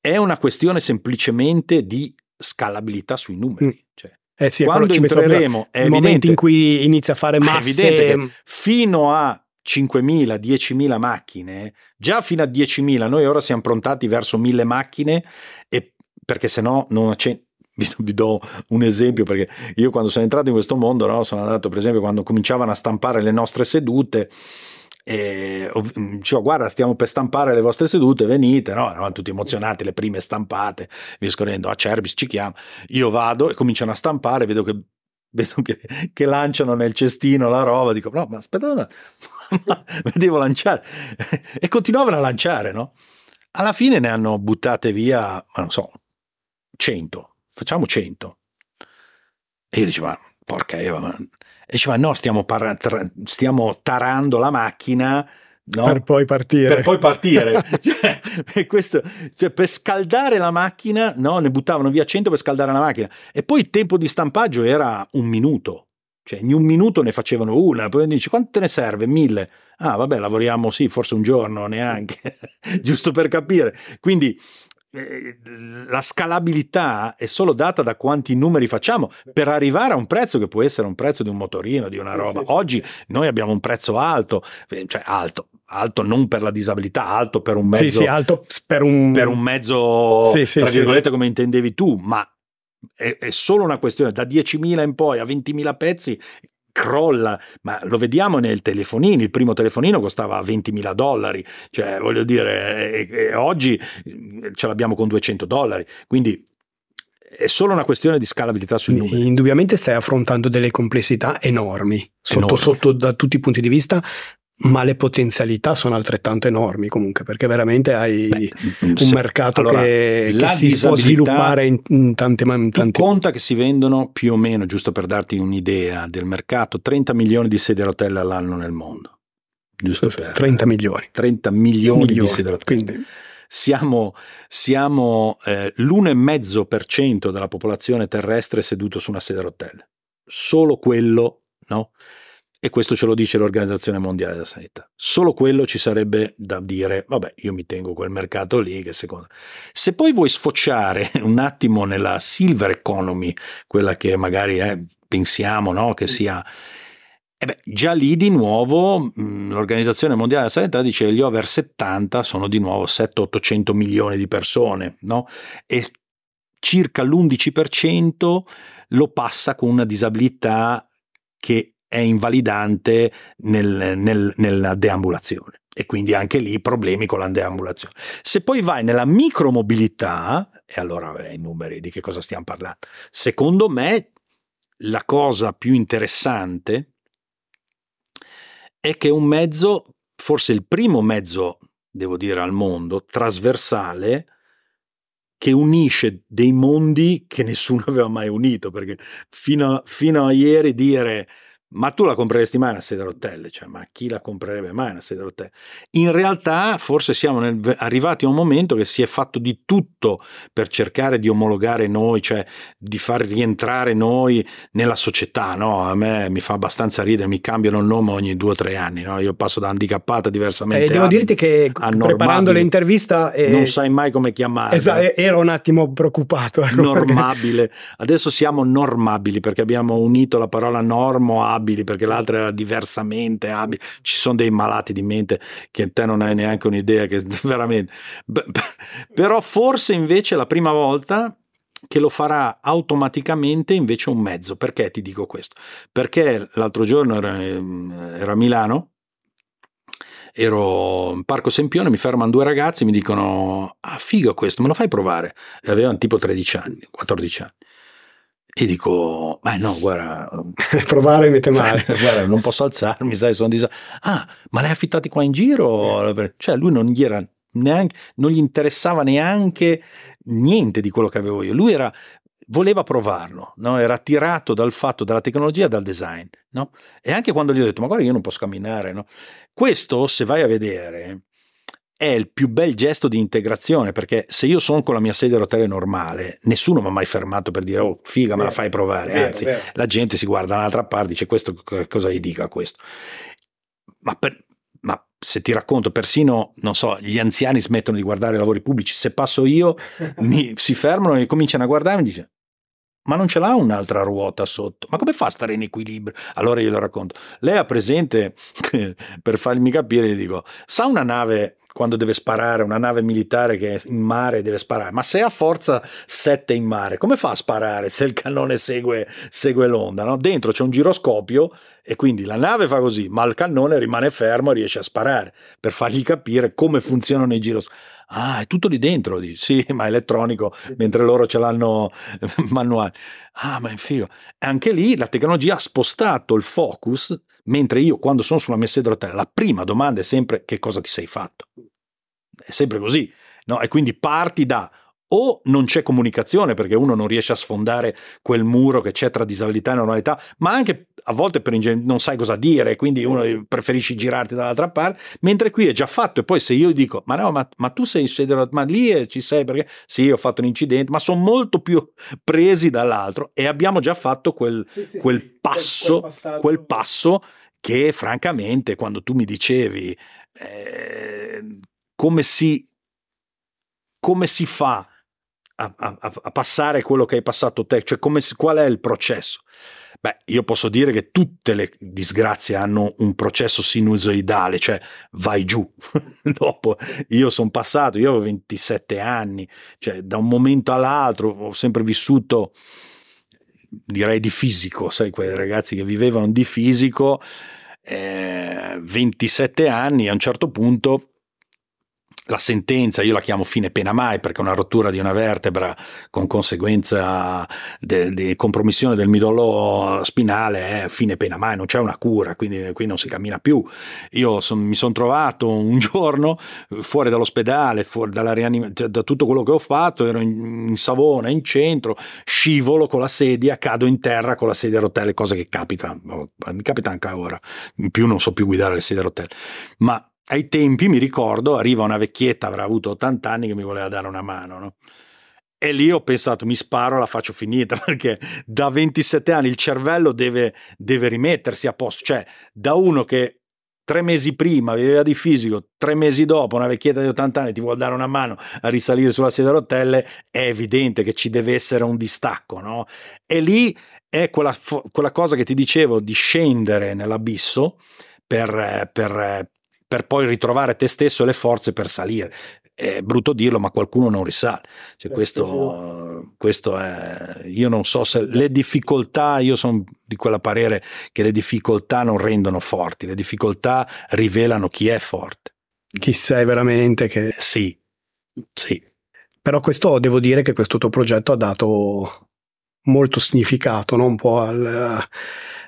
è una questione semplicemente di scalabilità sui numeri. Mm. Cioè, eh sì, quando entreremo, è il momento in cui inizia a fare masse... È evidente che fino a 5.000, 10.000 macchine, già fino a 10.000, noi ora siamo prontati verso 1.000 macchine, e, perché se no non c'è... <laughs> Vi, do un esempio perché io quando sono entrato in questo mondo, no, sono andato per esempio quando cominciavano a stampare le nostre sedute, e diceva guarda stiamo per stampare le vostre sedute venite no? eravamo tutti emozionati le prime stampate via scorrendo a Cerbis ci chiama io vado e cominciano a stampare vedo che, <laughs> vedo che, che lanciano nel cestino la roba dico no ma aspetta ma, <laughs> ma devo lanciare e continuavano a lanciare no? alla fine ne hanno buttate via ma non so 100 facciamo 100 e io dicevo ma porca Eva ma e diceva no, stiamo, par- tra- stiamo tarando la macchina No? Per poi partire. Per poi partire. <laughs> <laughs> cioè, questo, cioè, per scaldare la macchina, no? ne buttavano via 100 per scaldare la macchina. E poi il tempo di stampaggio era un minuto. Cioè, in un minuto ne facevano una. Poi dici, quanto te ne serve? Mille. Ah, vabbè, lavoriamo sì, forse un giorno neanche. <laughs> Giusto per capire. Quindi la scalabilità è solo data da quanti numeri facciamo per arrivare a un prezzo che può essere un prezzo di un motorino, di una roba. Oggi noi abbiamo un prezzo alto, eh, cioè alto, alto non per la disabilità, alto per un mezzo, sì, sì, alto per un, per un mezzo, sì, tra virgolette, come intendevi tu, ma È, è solo una questione, da 10.000 in poi a 20.000 pezzi crolla, ma lo vediamo nel telefonino, il primo telefonino costava 20.000 dollari, cioè voglio dire, e, e oggi eh, ce l'abbiamo con 200 dollari, quindi è solo una questione di scalabilità sui numeri. Indubbiamente stai affrontando delle complessità enormi, sotto, enormi. sotto da tutti i punti di vista, ma le potenzialità sono altrettanto enormi comunque perché veramente hai Beh, un se, mercato allora, che, che si può sviluppare in, in tante in tante... conta che si vendono più o meno giusto per darti un'idea del mercato 30 milioni di sedie a rotelle all'anno nel mondo giusto per, 30 milioni 30 milioni, milioni di sedie a rotelle quindi siamo, siamo eh, l'1,5% della popolazione terrestre seduto su una sedia a rotelle. Solo quello, no? E questo ce lo dice l'Organizzazione Mondiale della Sanità. Solo quello ci sarebbe da dire, vabbè, io mi tengo quel mercato lì che secondo... Se poi vuoi sfociare <laughs> un attimo nella silver economy, quella che magari eh, pensiamo no? che sia e beh, già lì di nuovo l'Organizzazione Mondiale della Sanità dice che gli over 70 sono di nuovo 700-800 milioni di persone, no? E circa l'11% lo passa con una disabilità che è invalidante nel, nel, nella deambulazione e quindi anche lì problemi con la deambulazione. Se poi vai nella micromobilità, e allora beh, i numeri di che cosa stiamo parlando? Secondo me la cosa più interessante è che un mezzo, forse il primo mezzo, devo dire, al mondo, trasversale, che unisce dei mondi che nessuno aveva mai unito, perché fino a, fino a ieri dire ma tu la compreresti mai una sedia a rotelle? Cioè, ma chi la comprerebbe mai una sedia a rotelle? In realtà, forse siamo nel, arrivati a un momento che si è fatto di tutto per cercare di omologare noi, cioè di far rientrare noi nella società. No? A me mi fa abbastanza ridere, mi cambiano il nome ogni due o tre anni. No? Io passo da handicappata diversamente. Eh, devo dirti che preparando l'intervista. Eh, non sai mai come chiamare. Esatto, ero un attimo preoccupato. Ecco normabile. Perché... Adesso siamo normabili perché abbiamo unito la parola normo a abili, perché l'altra era diversamente abile. Ci sono dei malati di mente che te non hai neanche un'idea che <laughs> veramente. Però forse invece la prima volta che lo farà automaticamente invece un mezzo. Perché ti dico questo? Perché l'altro giorno era a Milano, ero in Parco Sempione, mi fermano due ragazzi, mi dicono, ah figo questo, me lo fai provare? E avevano tipo 13 anni, 14 anni. E dico, ma no, guarda. <laughs> Provare mette male. <laughs> guarda, non posso alzarmi, sai, sono disabile. Ah, ma l'hai affittati qua in giro? Cioè, lui non gli era neanche, non gli interessava neanche niente di quello che avevo io. Lui era, voleva provarlo, no? era attirato dal fatto della tecnologia dal design. No? E anche quando gli ho detto, ma guarda, io non posso camminare. No? Questo, se vai a vedere, è il più bel gesto di integrazione perché se io sono con la mia sedia a rotelle normale, nessuno mi ha mai fermato per dire oh figa me la fai provare, vero, anzi vero. la gente si guarda dall'altra parte dice questo cosa gli dica questo. Ma, per, ma se ti racconto, persino, non so, gli anziani smettono di guardare i lavori pubblici, se passo io mi, si fermano e cominciano a guardare e dicono ma non ce l'ha un'altra ruota sotto. Ma come fa a stare in equilibrio? Allora le racconto. Lei ha presente, <laughs> per farmi capire, gli dico, sa una nave quando deve sparare, una nave militare che è in mare deve sparare, ma se ha forza 7 in mare, come fa a sparare se il cannone segue, segue l'onda? No? Dentro c'è un giroscopio e quindi la nave fa così, ma il cannone rimane fermo e riesce a sparare, per fargli capire come funzionano i giroscopi. Ah, è tutto lì dentro, dici, sì, <laughs> ma elettronico, mentre loro ce l'hanno <laughs> manuale. Ah, ma è figo. Anche lì la tecnologia ha spostato il focus, mentre io quando sono sulla messa a rotelle, la prima domanda è sempre che cosa ti sei fatto. È sempre così, no? E quindi parti da o non c'è comunicazione perché uno non riesce a sfondare quel muro che c'è tra disabilità e normalità, ma anche a volte per ingen- non sai cosa dire, quindi uno preferisci girarti dall'altra parte, mentre qui è già fatto e poi se io dico ma no, ma, ma tu sei in ma lì ci sei perché sì, ho fatto un incidente, ma sono molto più presi dall'altro e abbiamo già fatto quel, sì, sì, quel sì, passo, quel, quel, passo che francamente quando tu mi dicevi eh, come si come si fa a, a, a, passare quello che hai passato te, cioè come, qual è il processo? Beh, io posso dire che tutte le disgrazie hanno un processo sinusoidale, cioè vai giù. <laughs> Dopo io sono passato, io avevo 27 anni, cioè da un momento all'altro ho sempre vissuto, direi di fisico, sai, quei ragazzi che vivevano di fisico, eh, 27 anni, a un certo punto la sentenza, io la chiamo fine pena mai perché una rottura di una vertebra con conseguenza di compromissione del midollo spinale è fine pena mai, non c'è una cura, quindi qui non si cammina più. Io son, mi sono trovato un giorno fuori dall'ospedale, fuori dalla rianimazione, cioè, da tutto quello che ho fatto, ero in, in, Savona, in centro, scivolo con la sedia, cado in terra con la sedia a rotelle, cosa che capita, mi capita anche ora, in più non so più guidare le sedie a rotelle, ma ai tempi mi ricordo, arriva una vecchietta, avrà avuto 80 anni, che mi voleva dare una mano, no? E lì ho pensato, mi sparo, la faccio finita, <laughs> perché da 27 anni il cervello deve, deve rimettersi a posto. Cioè, da uno che tre mesi prima viveva di fisico, tre mesi dopo una vecchietta di 80 anni ti vuole dare una mano a risalire sulla sedia a rotelle, è evidente che ci deve essere un distacco, no? E lì è quella, quella cosa che ti dicevo di scendere nell'abisso per, per, per poi ritrovare te stesso e le forze per salire. È brutto dirlo, ma qualcuno non risale. Cioè, questo, questo, è. Io non so se le difficoltà, io sono di quella parere che le difficoltà non rendono forti, le difficoltà rivelano chi è forte. Chi sei veramente. Che... Sì, sì. Però questo devo dire che questo tuo progetto ha dato molto significato, no? un po' al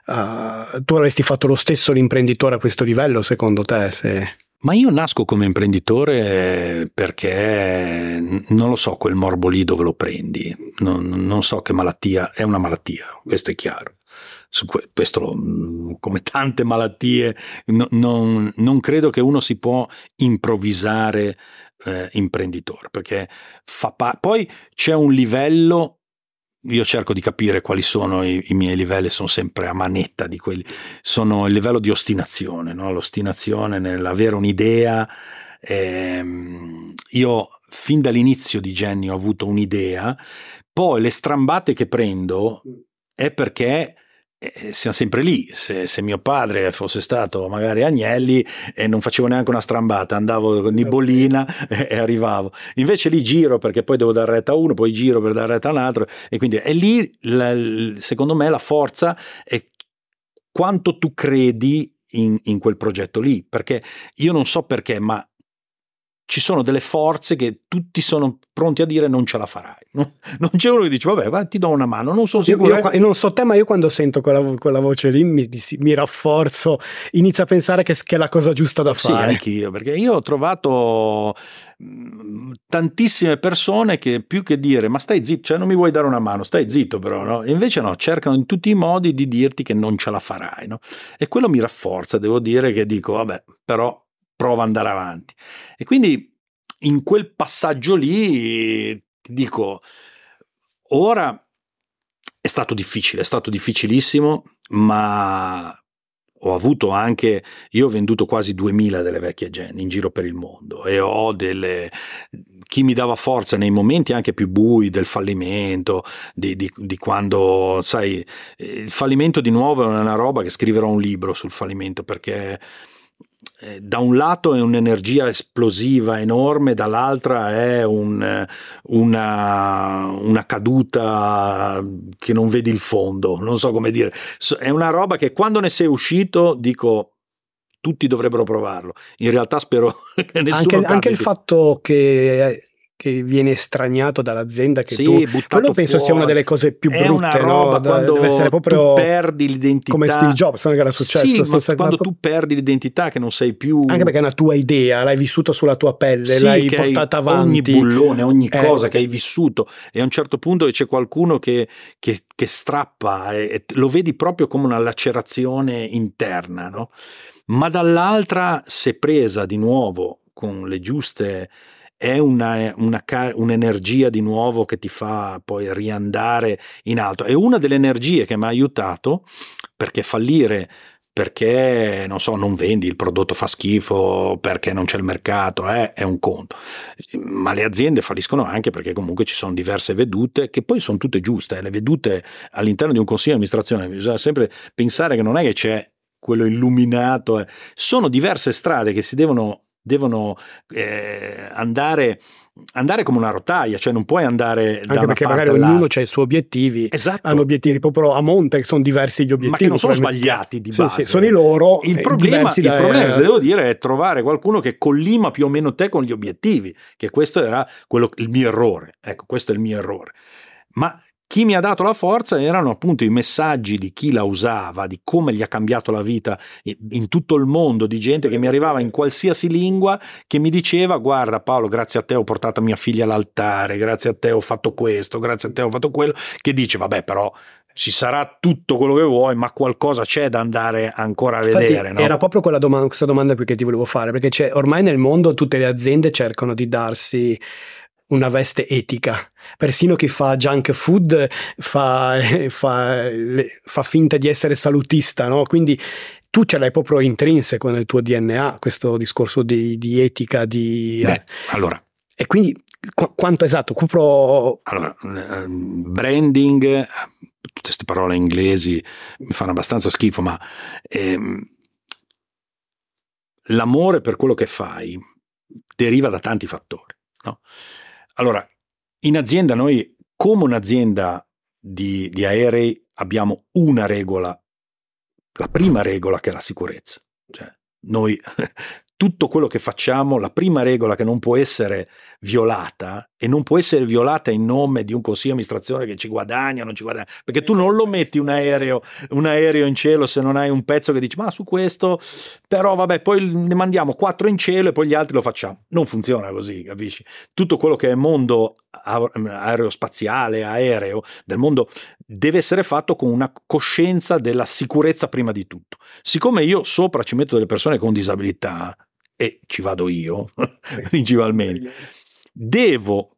Uh, tu avresti fatto lo stesso l'imprenditore a questo livello, secondo te? Se... Ma io nasco come imprenditore perché non lo so quel morbo lì dove lo prendi, non, non so che malattia, è una malattia, questo è chiaro. Su questo, come tante malattie, no, non, non, credo che uno si può improvvisare eh, imprenditore, perché fa pa- poi c'è un livello io cerco di capire quali sono i, i, miei livelli, sono sempre a manetta di quelli, sono il livello di ostinazione, no? l'ostinazione nell'avere un'idea. Ehm, io fin dall'inizio di Jenny ho avuto un'idea, poi le strambate che prendo è perché eh, siamo sempre lì. Se, se, mio padre fosse stato magari Agnelli e non facevo neanche una strambata, andavo con Nibolina <laughs> e, e, arrivavo. Invece lì giro perché poi devo dare retta a uno, poi giro per dare retta a un altro. E quindi è lì, la, secondo me, la forza è quanto tu credi in, in quel progetto lì. Perché io non so perché, ma ci sono delle forze che tutti sono pronti a dire non ce la farai. Non c'è uno che dice vabbè va, ti do una mano, non sono sicuro. Io, io, non so te ma io quando sento quella, quella voce lì mi, mi, rafforzo, inizio a pensare che, che, è la cosa giusta da fare. Sì, anch'io, perché io ho trovato mm, tantissime persone che più che dire ma stai zitto, cioè non mi vuoi dare una mano, stai zitto però, no? E invece no, cercano in tutti i modi di dirti che non ce la farai, no? E quello mi rafforza, devo dire che dico vabbè, però prova ad andare avanti. E quindi in quel passaggio lì ti dico, ora è stato difficile, è stato difficilissimo, ma ho avuto anche, io ho venduto quasi 2000 delle vecchie gen in giro per il mondo e ho delle, chi mi dava forza nei momenti anche più bui del fallimento, di, di, di, quando, sai, il fallimento di nuovo è una roba che scriverò un libro sul fallimento perché da un lato è un'energia esplosiva enorme, dall'altra è un, una, una, caduta che non vedi il fondo, non so come dire. È una roba che quando ne sei uscito dico tutti dovrebbero provarlo. In realtà spero <laughs> che nessuno anche, anche il fatto che che viene estraniato dall'azienda che sì, tu quello penso fuori. sia una delle cose più brutte è una roba no? quando deve essere proprio perdi l'identità come Steve Jobs che era successo sì, quando tu perdi l'identità che non sei più anche perché è una tua idea l'hai vissuta sulla tua pelle sì, l'hai portata avanti ogni bullone ogni eh. cosa che hai vissuto e a un certo punto c'è qualcuno che, che, che strappa e, e, lo vedi proprio come una lacerazione interna no? ma dall'altra se presa di nuovo con le giuste è una, una, un'energia di nuovo che ti fa poi riandare in alto. È una delle energie che mi ha aiutato perché fallire perché non so, non vendi, il prodotto fa schifo, perché non c'è il mercato, eh, è un conto. Ma le aziende falliscono anche perché comunque ci sono diverse vedute che poi sono tutte giuste. Eh. Le vedute all'interno di un consiglio di amministrazione bisogna sempre pensare che non è che c'è quello illuminato, eh. sono diverse strade che si devono, devono eh, andare andare come una rotaia, cioè non puoi andare Anche da perché magari ognuno ha i suoi obiettivi, esatto. hanno obiettivi proprio a monte che sono diversi gli obiettivi. Ma che non sono sbagliati di base. Sì, sì, sono i loro. Il problema, il da... problema se devo dire, è trovare qualcuno che collima più o meno te con gli obiettivi, che questo era quello, il mio errore. Ecco, questo è il mio errore. Ma chi mi ha dato la forza erano appunto i messaggi di chi la usava, di come gli ha cambiato la vita in tutto il mondo, di gente che mi arrivava in qualsiasi lingua che mi diceva guarda Paolo grazie a te ho portato mia figlia all'altare, grazie a te ho fatto questo, grazie a te ho fatto quello, che dice vabbè però ci sarà tutto quello che vuoi, ma qualcosa c'è da andare ancora a vedere. Infatti, no? Era proprio quella domanda, questa domanda qui che ti volevo fare, perché ormai nel mondo tutte le aziende cercano di darsi una veste etica. Persino chi fa junk food fa, <laughs> fa, fa finta di essere salutista, no? Quindi tu ce l'hai proprio intrinseco nel tuo DNA, questo discorso di, di etica, di... Beh, allora... E quindi qu- quanto esatto? Proprio... Allora, branding, tutte queste parole inglesi mi fanno abbastanza schifo, ma ehm, l'amore per quello che fai deriva da tanti fattori. No? Allora, in azienda noi, come un'azienda di, di aerei, abbiamo una regola, la prima regola che è la sicurezza. Cioè, noi <laughs> tutto quello che facciamo, la prima regola che non può essere violata e non può essere violata in nome di un consiglio di amministrazione che ci guadagna o non ci guadagna, perché tu non lo metti un aereo, un aereo in cielo se non hai un pezzo che dici ma su questo però vabbè poi ne mandiamo quattro in cielo e poi gli altri lo facciamo. Non funziona così, capisci? Tutto quello che è mondo aerospaziale, aereo, del mondo deve essere fatto con una coscienza della sicurezza prima di tutto. Siccome io sopra ci metto delle persone con disabilità, e ci vado io <laughs> principalmente, devo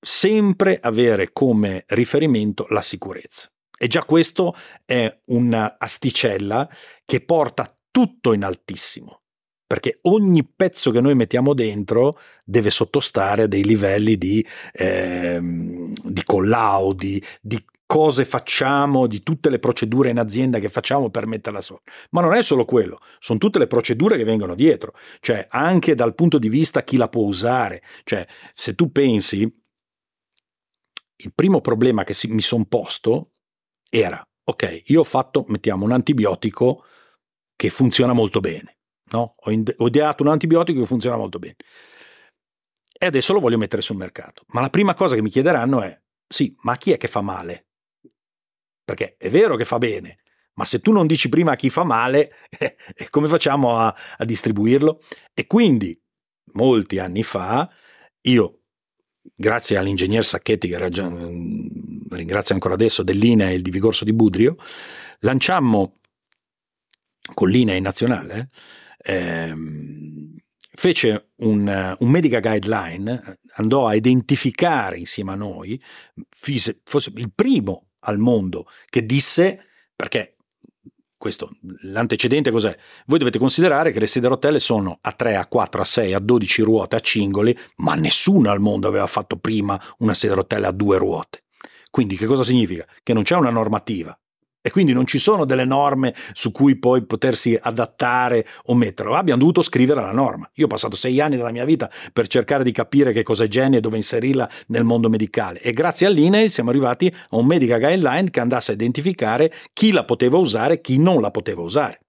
sempre avere come riferimento la sicurezza. E già questo è un'asticella che porta tutto in altissimo, perché ogni pezzo che noi mettiamo dentro deve sottostare a dei livelli di, eh, di collaudi, di cose facciamo, di tutte le procedure in azienda che facciamo per metterla sopra. Ma non è solo quello, sono tutte le procedure che vengono dietro, cioè anche dal punto di vista chi la può usare. Cioè, se tu pensi, il primo problema che mi sono posto era, ok, io ho fatto, mettiamo, un antibiotico che funziona molto bene. No? Ho, ind- ho ideato un antibiotico che funziona molto bene. E adesso lo voglio mettere sul mercato. Ma la prima cosa che mi chiederanno è, sì, ma chi è che fa male? Perché è vero che fa bene, ma se tu non dici prima a chi fa male, <laughs> eh, come facciamo a, a distribuirlo? E quindi, molti anni fa, io, grazie all'ingegner Sacchetti, che ragion- mm, ringrazio ancora adesso, dell'INE e di Vigorso di Budrio, lanciammo con l'INE nazionale, ehm, fece un, un, medica guideline, andò a identificare insieme a noi, fise, il primo al mondo che disse, perché questo, l'antecedente cos'è? Voi dovete considerare che le sedie a rotelle sono a 3, a 4, a 6, a 12 ruote, a cingoli, ma nessuno al mondo aveva fatto prima una sedia a rotelle a due ruote. Quindi che cosa significa? Che non c'è una normativa e quindi non ci sono delle norme su cui poi potersi adattare o metterlo. Abbiamo dovuto scrivere la norma. Io ho passato sei anni della mia vita per cercare di capire che cosa è Genie e dove inserirla nel mondo medicale e grazie all'INE siamo arrivati a un medical guideline che andasse a identificare chi la poteva usare e chi non la poteva usare.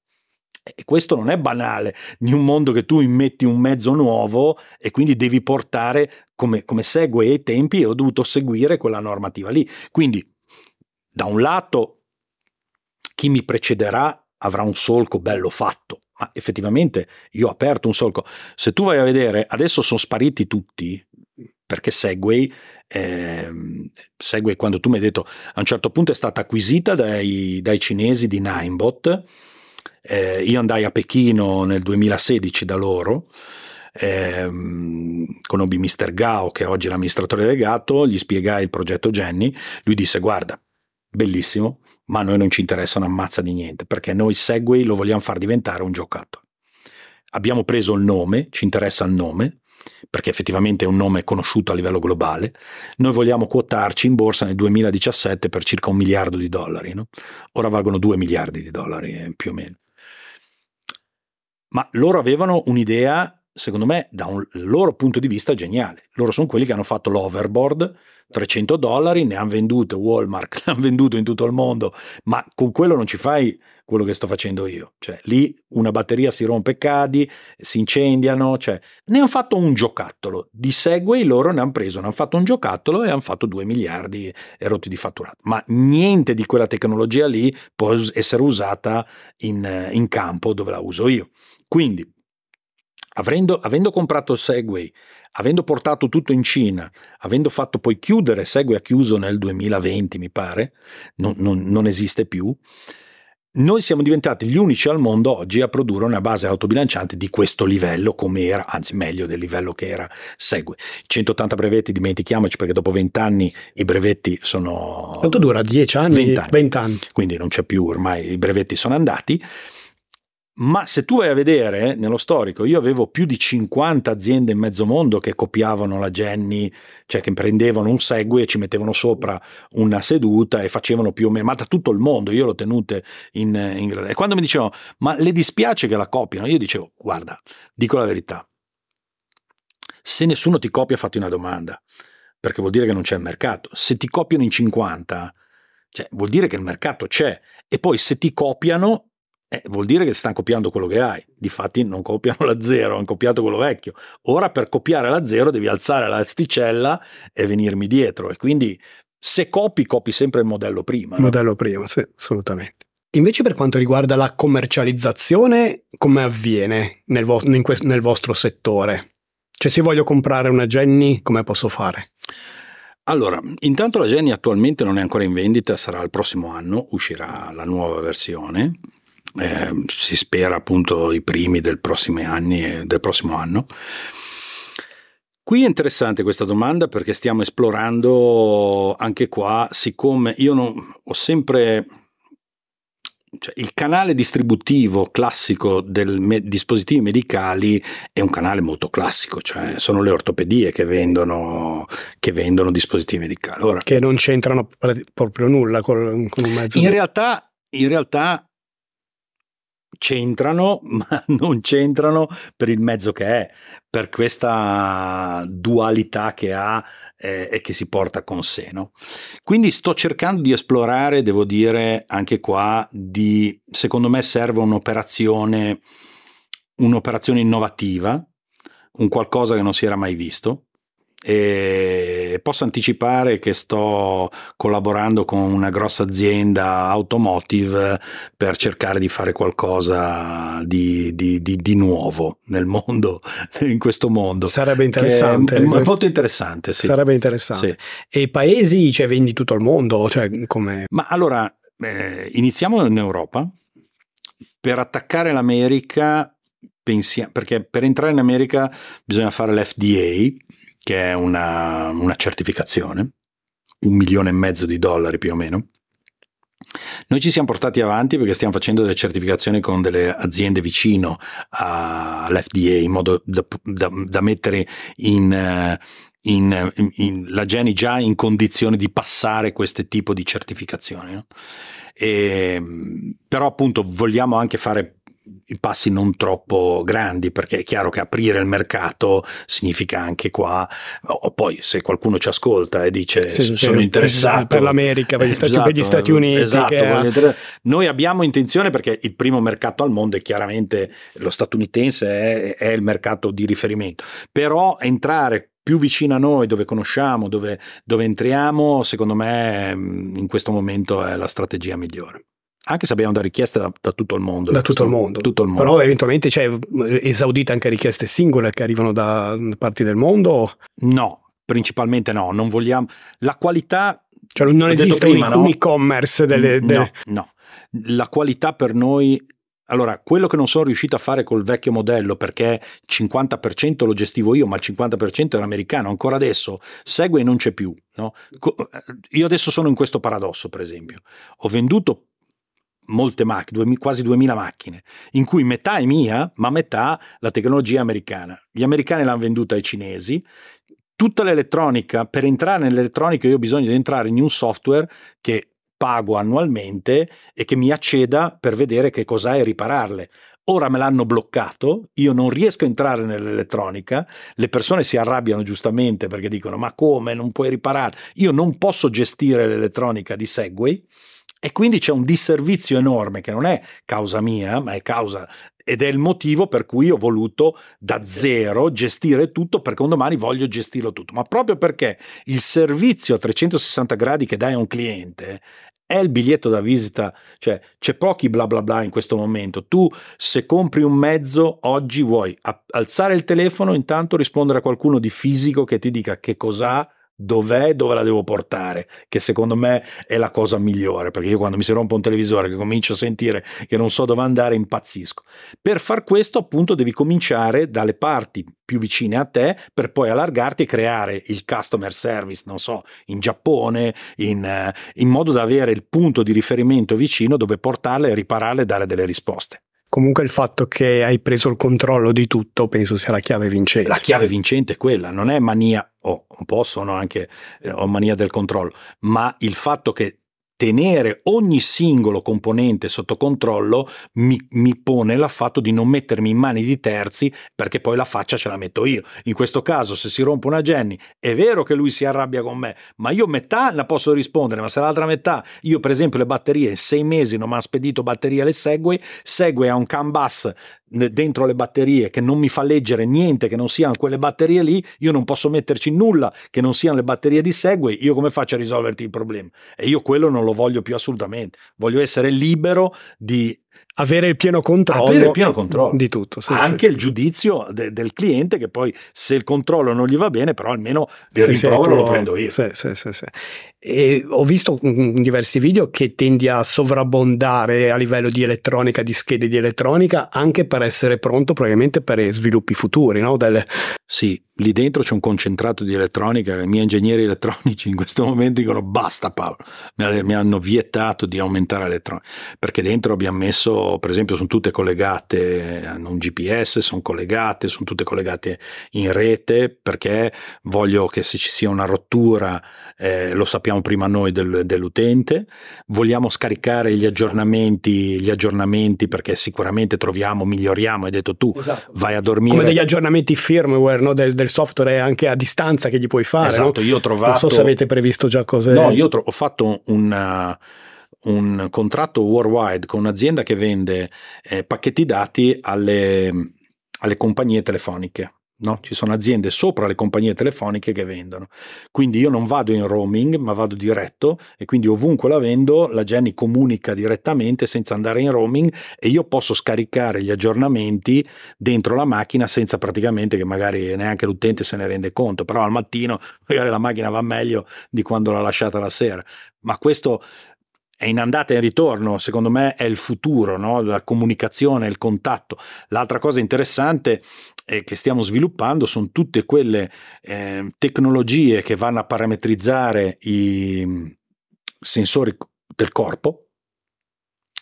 E questo non è banale, in un mondo che tu immetti un mezzo nuovo e quindi devi portare come, come segue i tempi e ho dovuto seguire quella normativa lì. Quindi, da un lato, chi mi precederà avrà un solco bello fatto. Ma effettivamente io ho aperto un solco. Se tu vai a vedere, adesso sono spariti tutti, perché Segway, eh, Segway quando tu mi hai detto, a un certo punto è stata acquisita dai, dai cinesi di Ninebot, eh, io andai a Pechino nel 2016 da loro, eh, conobbi Mr. Gao che oggi è l'amministratore delegato, gli spiegai il progetto Jenny, lui disse guarda, bellissimo, ma a noi non ci interessa una mazza di niente, perché noi Segway lo vogliamo far diventare un giocattolo. Abbiamo preso il nome, ci interessa il nome, perché effettivamente è un nome conosciuto a livello globale. Noi vogliamo quotarci in borsa nel 2017 per circa un miliardo di dollari, no? ora valgono due miliardi di dollari eh, più o meno. Ma loro avevano un'idea secondo me, da un loro punto di vista geniale. Loro sono quelli che hanno fatto l'overboard, 300 dollari, ne hanno vendute Walmart, <laughs> ne hanno venduto in tutto il mondo, ma con quello non ci fai quello che sto facendo io. Cioè, lì una batteria si rompe, cadi, si incendiano, cioè, ne hanno fatto un giocattolo. Di Segway loro ne hanno preso, ne hanno fatto un giocattolo e hanno fatto 2 miliardi e rotti di fatturato. Ma niente di quella tecnologia lì può essere usata in, in campo dove la uso io. Quindi Avendo, avendo, comprato Segway, avendo portato tutto in Cina, avendo fatto poi chiudere, Segway ha chiuso nel 2020 mi pare, non, non, non, esiste più, noi siamo diventati gli unici al mondo oggi a produrre una base autobilanciante di questo livello come era, anzi meglio del livello che era Segway. 180 brevetti, dimentichiamoci perché dopo 20 anni i brevetti sono... Quanto dura? 10 anni? 20 anni. 20 anni. Quindi non c'è più ormai, i brevetti sono andati ma se tu vai a vedere nello storico, io avevo più di 50 aziende in mezzo mondo che copiavano la Jenny, cioè che prendevano un Segway e ci mettevano sopra una seduta e facevano più o meno, ma da tutto il mondo, io l'ho tenute in, in E quando mi dicevano, ma le dispiace che la copiano? Io dicevo, guarda, dico la verità, se nessuno ti copia fatti una domanda, perché vuol dire che non c'è mercato. Se ti copiano in 50, cioè, vuol dire che il mercato c'è. E poi se ti copiano eh, vuol dire che stanno copiando quello che hai. Difatti non copiano la zero, hanno copiato quello vecchio. Ora per copiare la zero devi alzare l'asticella e venirmi dietro. E quindi se copi, copi sempre il modello prima. Il no? modello prima, sì, assolutamente. Invece per quanto riguarda la commercializzazione, come avviene nel, vo- que- nel vostro settore? Cioè se voglio comprare una Jenny, come posso fare? Allora, intanto la Jenny attualmente non è ancora in vendita, sarà il prossimo anno, uscirà la nuova versione eh, si spera appunto i primi del prossimo, anni, del prossimo anno. Qui è interessante questa domanda perché stiamo esplorando anche qua, siccome io non, ho sempre cioè, il canale distributivo classico dei me- dispositivi medicali è un canale molto classico, cioè sono le ortopedie che vendono, che vendono dispositivi medicali. Ora, che non c'entrano proprio nulla con, con un mezzo. In realtà, in realtà c'entrano, <laughs> ma non c'entrano per il mezzo che è, per questa dualità che ha eh, e che si porta con sé. No? Quindi sto cercando di esplorare, devo dire, anche qua, di, secondo me serve un'operazione, un'operazione innovativa, un qualcosa che non si era mai visto e posso anticipare che sto collaborando con una grossa azienda automotive per cercare di fare qualcosa di, di, di, di nuovo nel mondo, <laughs> in questo mondo. Sarebbe interessante. È molto interessante, sì. Sarebbe interessante. Sì. E i paesi, cioè vendi tutto il mondo? Cioè, come... Ma allora, eh, iniziamo in Europa. Per attaccare l'America, perché per entrare in America bisogna fare l'FDA, che è una, una certificazione, un milione e mezzo di dollari più o meno. Noi ci siamo portati avanti perché stiamo facendo delle certificazioni con delle aziende vicino all'FDA in modo da, da, da mettere in, in, in, la Geni già in condizione di passare questo tipo di certificazioni. No? E, però appunto vogliamo anche fare passi non troppo grandi perché è chiaro che aprire il mercato significa anche qua o poi se qualcuno ci ascolta e dice sì, sono interessato per l'America per gli, Stati, esatto, per gli Stati Uniti esatto, che... noi abbiamo intenzione perché il primo mercato al mondo è chiaramente lo statunitense è, è il mercato di riferimento. Però entrare più vicino a noi, dove conosciamo, dove, dove entriamo, secondo me in questo momento è la strategia migliore anche se abbiamo da richieste da, da tutto il mondo. Da tutto il mondo. tutto il mondo. Però eventualmente c'è esaudite anche richieste singole che arrivano da parti del mondo? No, principalmente no, non vogliamo... La qualità... Cioè non esiste prima, un, no? un, e-commerce delle... delle... No, no. La qualità per noi allora, quello che non sono riuscito a fare col vecchio modello, perché 50% lo gestivo io, ma il 50% era americano, ancora adesso segue e non c'è più. No? Io adesso sono in questo paradosso, per esempio. Ho venduto molte macchine, quasi 2000 macchine, in cui metà è mia, ma metà la tecnologia americana. Gli americani l'hanno venduta ai cinesi. Tutta l'elettronica, per entrare nell'elettronica io ho bisogno di entrare in un software che pago annualmente e che mi acceda per vedere che cos'ha e ripararle. Ora me l'hanno bloccato, io non riesco a entrare nell'elettronica, le persone si arrabbiano giustamente perché dicono ma come non puoi riparare? Io non posso gestire l'elettronica di Segway e quindi c'è un disservizio enorme che non è causa mia, ma è causa ed è il motivo per cui ho voluto da zero gestire tutto perché un domani voglio gestirlo tutto, ma proprio perché il servizio a 360 gradi che dai a un cliente è il biglietto da visita, cioè c'è pochi bla bla bla in questo momento. Tu se compri un mezzo oggi vuoi alzare il telefono, intanto rispondere a qualcuno di fisico che ti dica che cos'ha dov'è, dove la devo portare, che secondo me è la cosa migliore, perché io quando mi si rompe un televisore che comincio a sentire che non so dove andare impazzisco. Per far questo appunto devi cominciare dalle parti più vicine a te per poi allargarti e creare il customer service, non so, in Giappone, in, eh, in modo da avere il punto di riferimento vicino dove portarle, ripararle e dare delle risposte. Comunque il fatto che hai preso il controllo di tutto penso sia la chiave vincente. La chiave vincente è quella, non è mania, o oh, un po' sono anche, eh, ho mania del controllo, ma il fatto che tenere ogni singolo componente sotto controllo mi, mi, pone l'affatto di non mettermi in mani di terzi perché poi la faccia ce la metto io. In questo caso, se si rompe una Jenny, è vero che lui si arrabbia con me, ma io metà la posso rispondere, ma se l'altra metà, io per esempio le batterie, in sei mesi non mi ha spedito batterie alle Segway, Segway ha un CAN bus dentro le batterie che non mi fa leggere niente che non siano quelle batterie lì, io non posso metterci nulla che non siano le batterie di Segway, io come faccio a risolverti il problema? E io quello non lo voglio più assolutamente, voglio essere libero di avere il pieno controllo, il pieno controllo. di tutto. Sì, Anche sì. il giudizio de- del cliente che poi se il controllo non gli va bene, però almeno il sì, rimprovero lo prendo io. Sì, sì, sì, sì. E ho visto in diversi video che tendi a sovrabbondare a livello di elettronica, di schede di elettronica, anche per essere pronto probabilmente per sviluppi futuri. No? Delle... Sì, lì dentro c'è un concentrato di elettronica. I miei ingegneri elettronici in questo momento dicono basta Paolo, mi hanno vietato di aumentare l'elettronica, perché dentro abbiamo messo, per esempio, sono tutte collegate, hanno un GPS, sono collegate, sono tutte collegate in rete, perché voglio che se ci sia una rottura eh, lo sappiamo prima noi del, dell'utente, vogliamo scaricare gli aggiornamenti, gli aggiornamenti perché sicuramente troviamo, miglioriamo, hai detto tu, esatto. vai a dormire. Come degli aggiornamenti firmware no? del, del, software anche a distanza che gli puoi fare. Esatto, no? io ho trovato... Non so se avete previsto già cose... No, io tro- ho fatto un... un contratto worldwide con un'azienda che vende eh, pacchetti dati alle, alle compagnie telefoniche. No? Ci sono aziende sopra le compagnie telefoniche che vendono. Quindi io non vado in roaming, ma vado diretto e quindi ovunque la vendo, la Jenny comunica direttamente senza andare in roaming e io posso scaricare gli aggiornamenti dentro la macchina senza praticamente che magari neanche l'utente se ne rende conto, però al mattino <laughs> magari la macchina va meglio di quando l'ha lasciata la sera. Ma questo è in andata e in ritorno, secondo me è il futuro, no? la comunicazione, il contatto. L'altra cosa interessante eh, che stiamo sviluppando sono tutte quelle eh, tecnologie che vanno a parametrizzare i mm, sensori del corpo,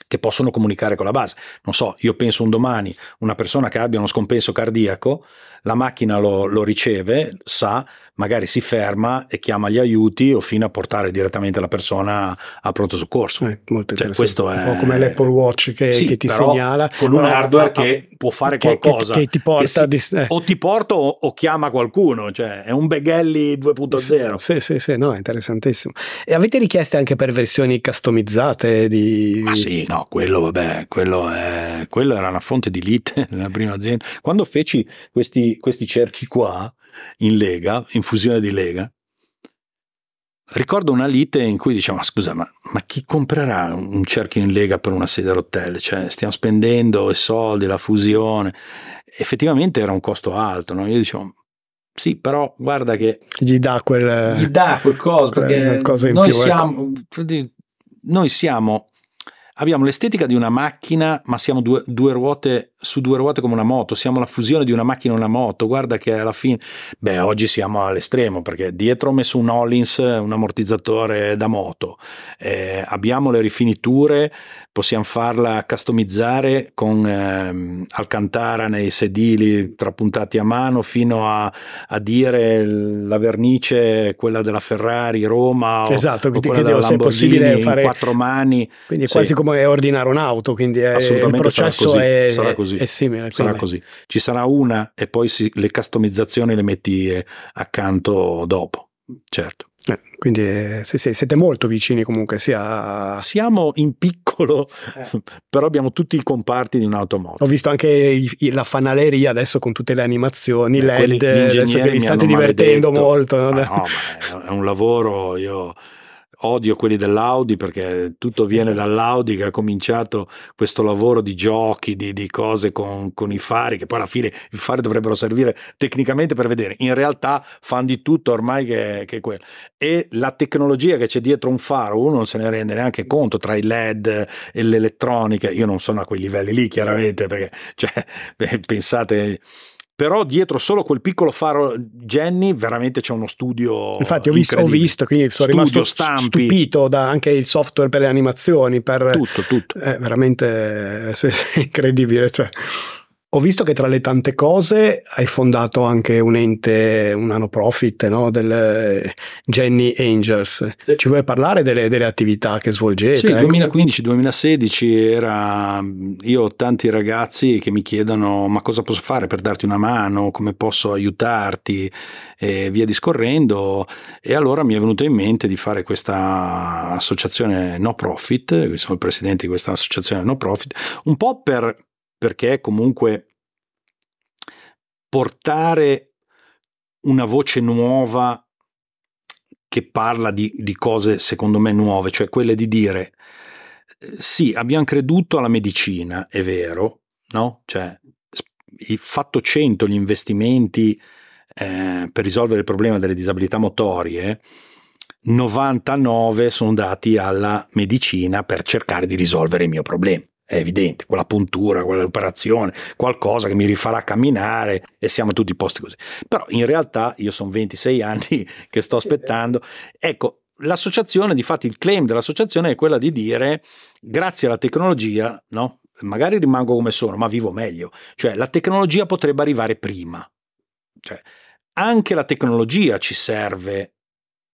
che possono comunicare con la base. Non so, io penso un domani una persona che abbia uno scompenso cardiaco, la macchina lo, lo riceve, sa, magari si ferma e chiama gli aiuti o fino a portare direttamente la persona a pronto soccorso. Eh, molto cioè, questo è un po' come l'Apple Watch che, sì, che ti segnala con un hardware che può fare che, qualcosa che, che ti porta si, eh. o ti porta o, o, chiama qualcuno, cioè è un Beghelli 2.0. Sì, sì, sì, no, è interessantissimo. E avete richieste anche per versioni customizzate di Ma sì, no, quello vabbè, quello, è, quello era una fonte di lite <laughs> nella prima azienda. Quando feci questi, questi cerchi qua in Lega, in fusione di Lega, ricordo una lite in cui diciamo, scusa, ma, ma, chi comprerà un cerchio in Lega per una sedia a rotelle? Cioè, stiamo spendendo i soldi, la fusione. Effettivamente era un costo alto, no? Io dicevo, sì, però guarda che... Gli dà quel... Gli dà qualcosa, perché cosa noi, più, ecco. siamo, ecco. noi siamo abbiamo l'estetica di una macchina, ma siamo due, due, ruote su due ruote come una moto, siamo la fusione di una macchina e una moto. Guarda che alla fine, beh, oggi siamo all'estremo perché dietro ho messo un Hollins, un ammortizzatore da moto, eh, abbiamo le rifiniture, possiamo farla customizzare con eh, Alcantara nei sedili trapuntati a mano fino a, a dire la vernice, quella della Ferrari Roma esatto, o, o quella della Lamborghini fare... quattro mani. Quindi è quasi sì. come ordinare un'auto, quindi è, il processo sarà è, sarà così. È, simile. Sarà così. Ci sarà una e poi si, le customizzazioni le metti accanto dopo, certo. Eh, quindi eh, sì, sì, siete molto vicini comunque sia... Siamo in piccolo, eh. <laughs> però abbiamo tutti i comparti di un'automobile. Ho visto anche i, la fanaleria adesso con tutte le animazioni, Beh, LED, adesso che vi state divertendo maledetto. molto. No? no, ma è un lavoro, io odio quelli dell'Audi perché tutto viene dall'Audi che ha cominciato questo lavoro di giochi, di, di cose con, con, i fari, che poi alla fine i fari dovrebbero servire tecnicamente per vedere. In realtà fanno di tutto ormai che, che quello. E la tecnologia che c'è dietro un faro, uno non se ne rende neanche conto tra i LED e l'elettronica. Io non sono a quei livelli lì, chiaramente, perché cioè, <laughs> pensate però dietro solo quel piccolo faro Jenny veramente c'è uno studio infatti ho visto, ho visto quindi sono studio, rimasto stampi. stupito da anche il software per le animazioni per tutto tutto. È veramente è, è <laughs> incredibile cioè ho visto che tra le tante cose hai fondato anche un ente, un no profit, no? del eh, Jenny Angels. Ci vuoi parlare delle, delle, attività che svolgete? Sì, ecco. 2015-2016 era, io ho tanti ragazzi che mi chiedono ma cosa posso fare per darti una mano, come posso aiutarti e via discorrendo e allora mi è venuto in mente di fare questa associazione no profit, sono il presidente di questa associazione no profit, un po' per perché comunque portare una voce nuova che parla di, di, cose secondo me nuove, cioè quelle di dire sì, abbiamo creduto alla medicina, è vero, no? Cioè, fatto 100 gli investimenti eh, per risolvere il problema delle disabilità motorie, 99 sono dati alla medicina per cercare di risolvere il mio problema è evidente, quella puntura, quell'operazione, qualcosa che mi rifarà camminare e siamo tutti posti così. Però in realtà io sono 26 anni <laughs> che sto aspettando. Ecco, l'associazione, di fatto il claim dell'associazione è quella di dire grazie alla tecnologia, no? Magari rimango come sono, ma vivo meglio. Cioè la tecnologia potrebbe arrivare prima. Cioè, anche la tecnologia ci serve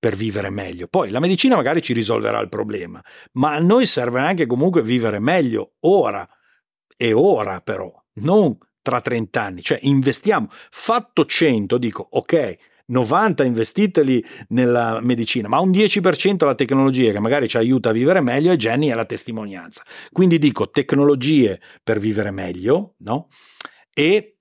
per vivere meglio. Poi la medicina magari ci risolverà il problema, ma a noi serve anche comunque vivere meglio ora e ora però, non tra 30 anni, cioè investiamo, fatto 100, dico ok, 90 investiteli nella medicina, ma un 10% alla tecnologia che magari ci aiuta a vivere meglio e Jenny è la testimonianza. Quindi dico tecnologie per vivere meglio, no? E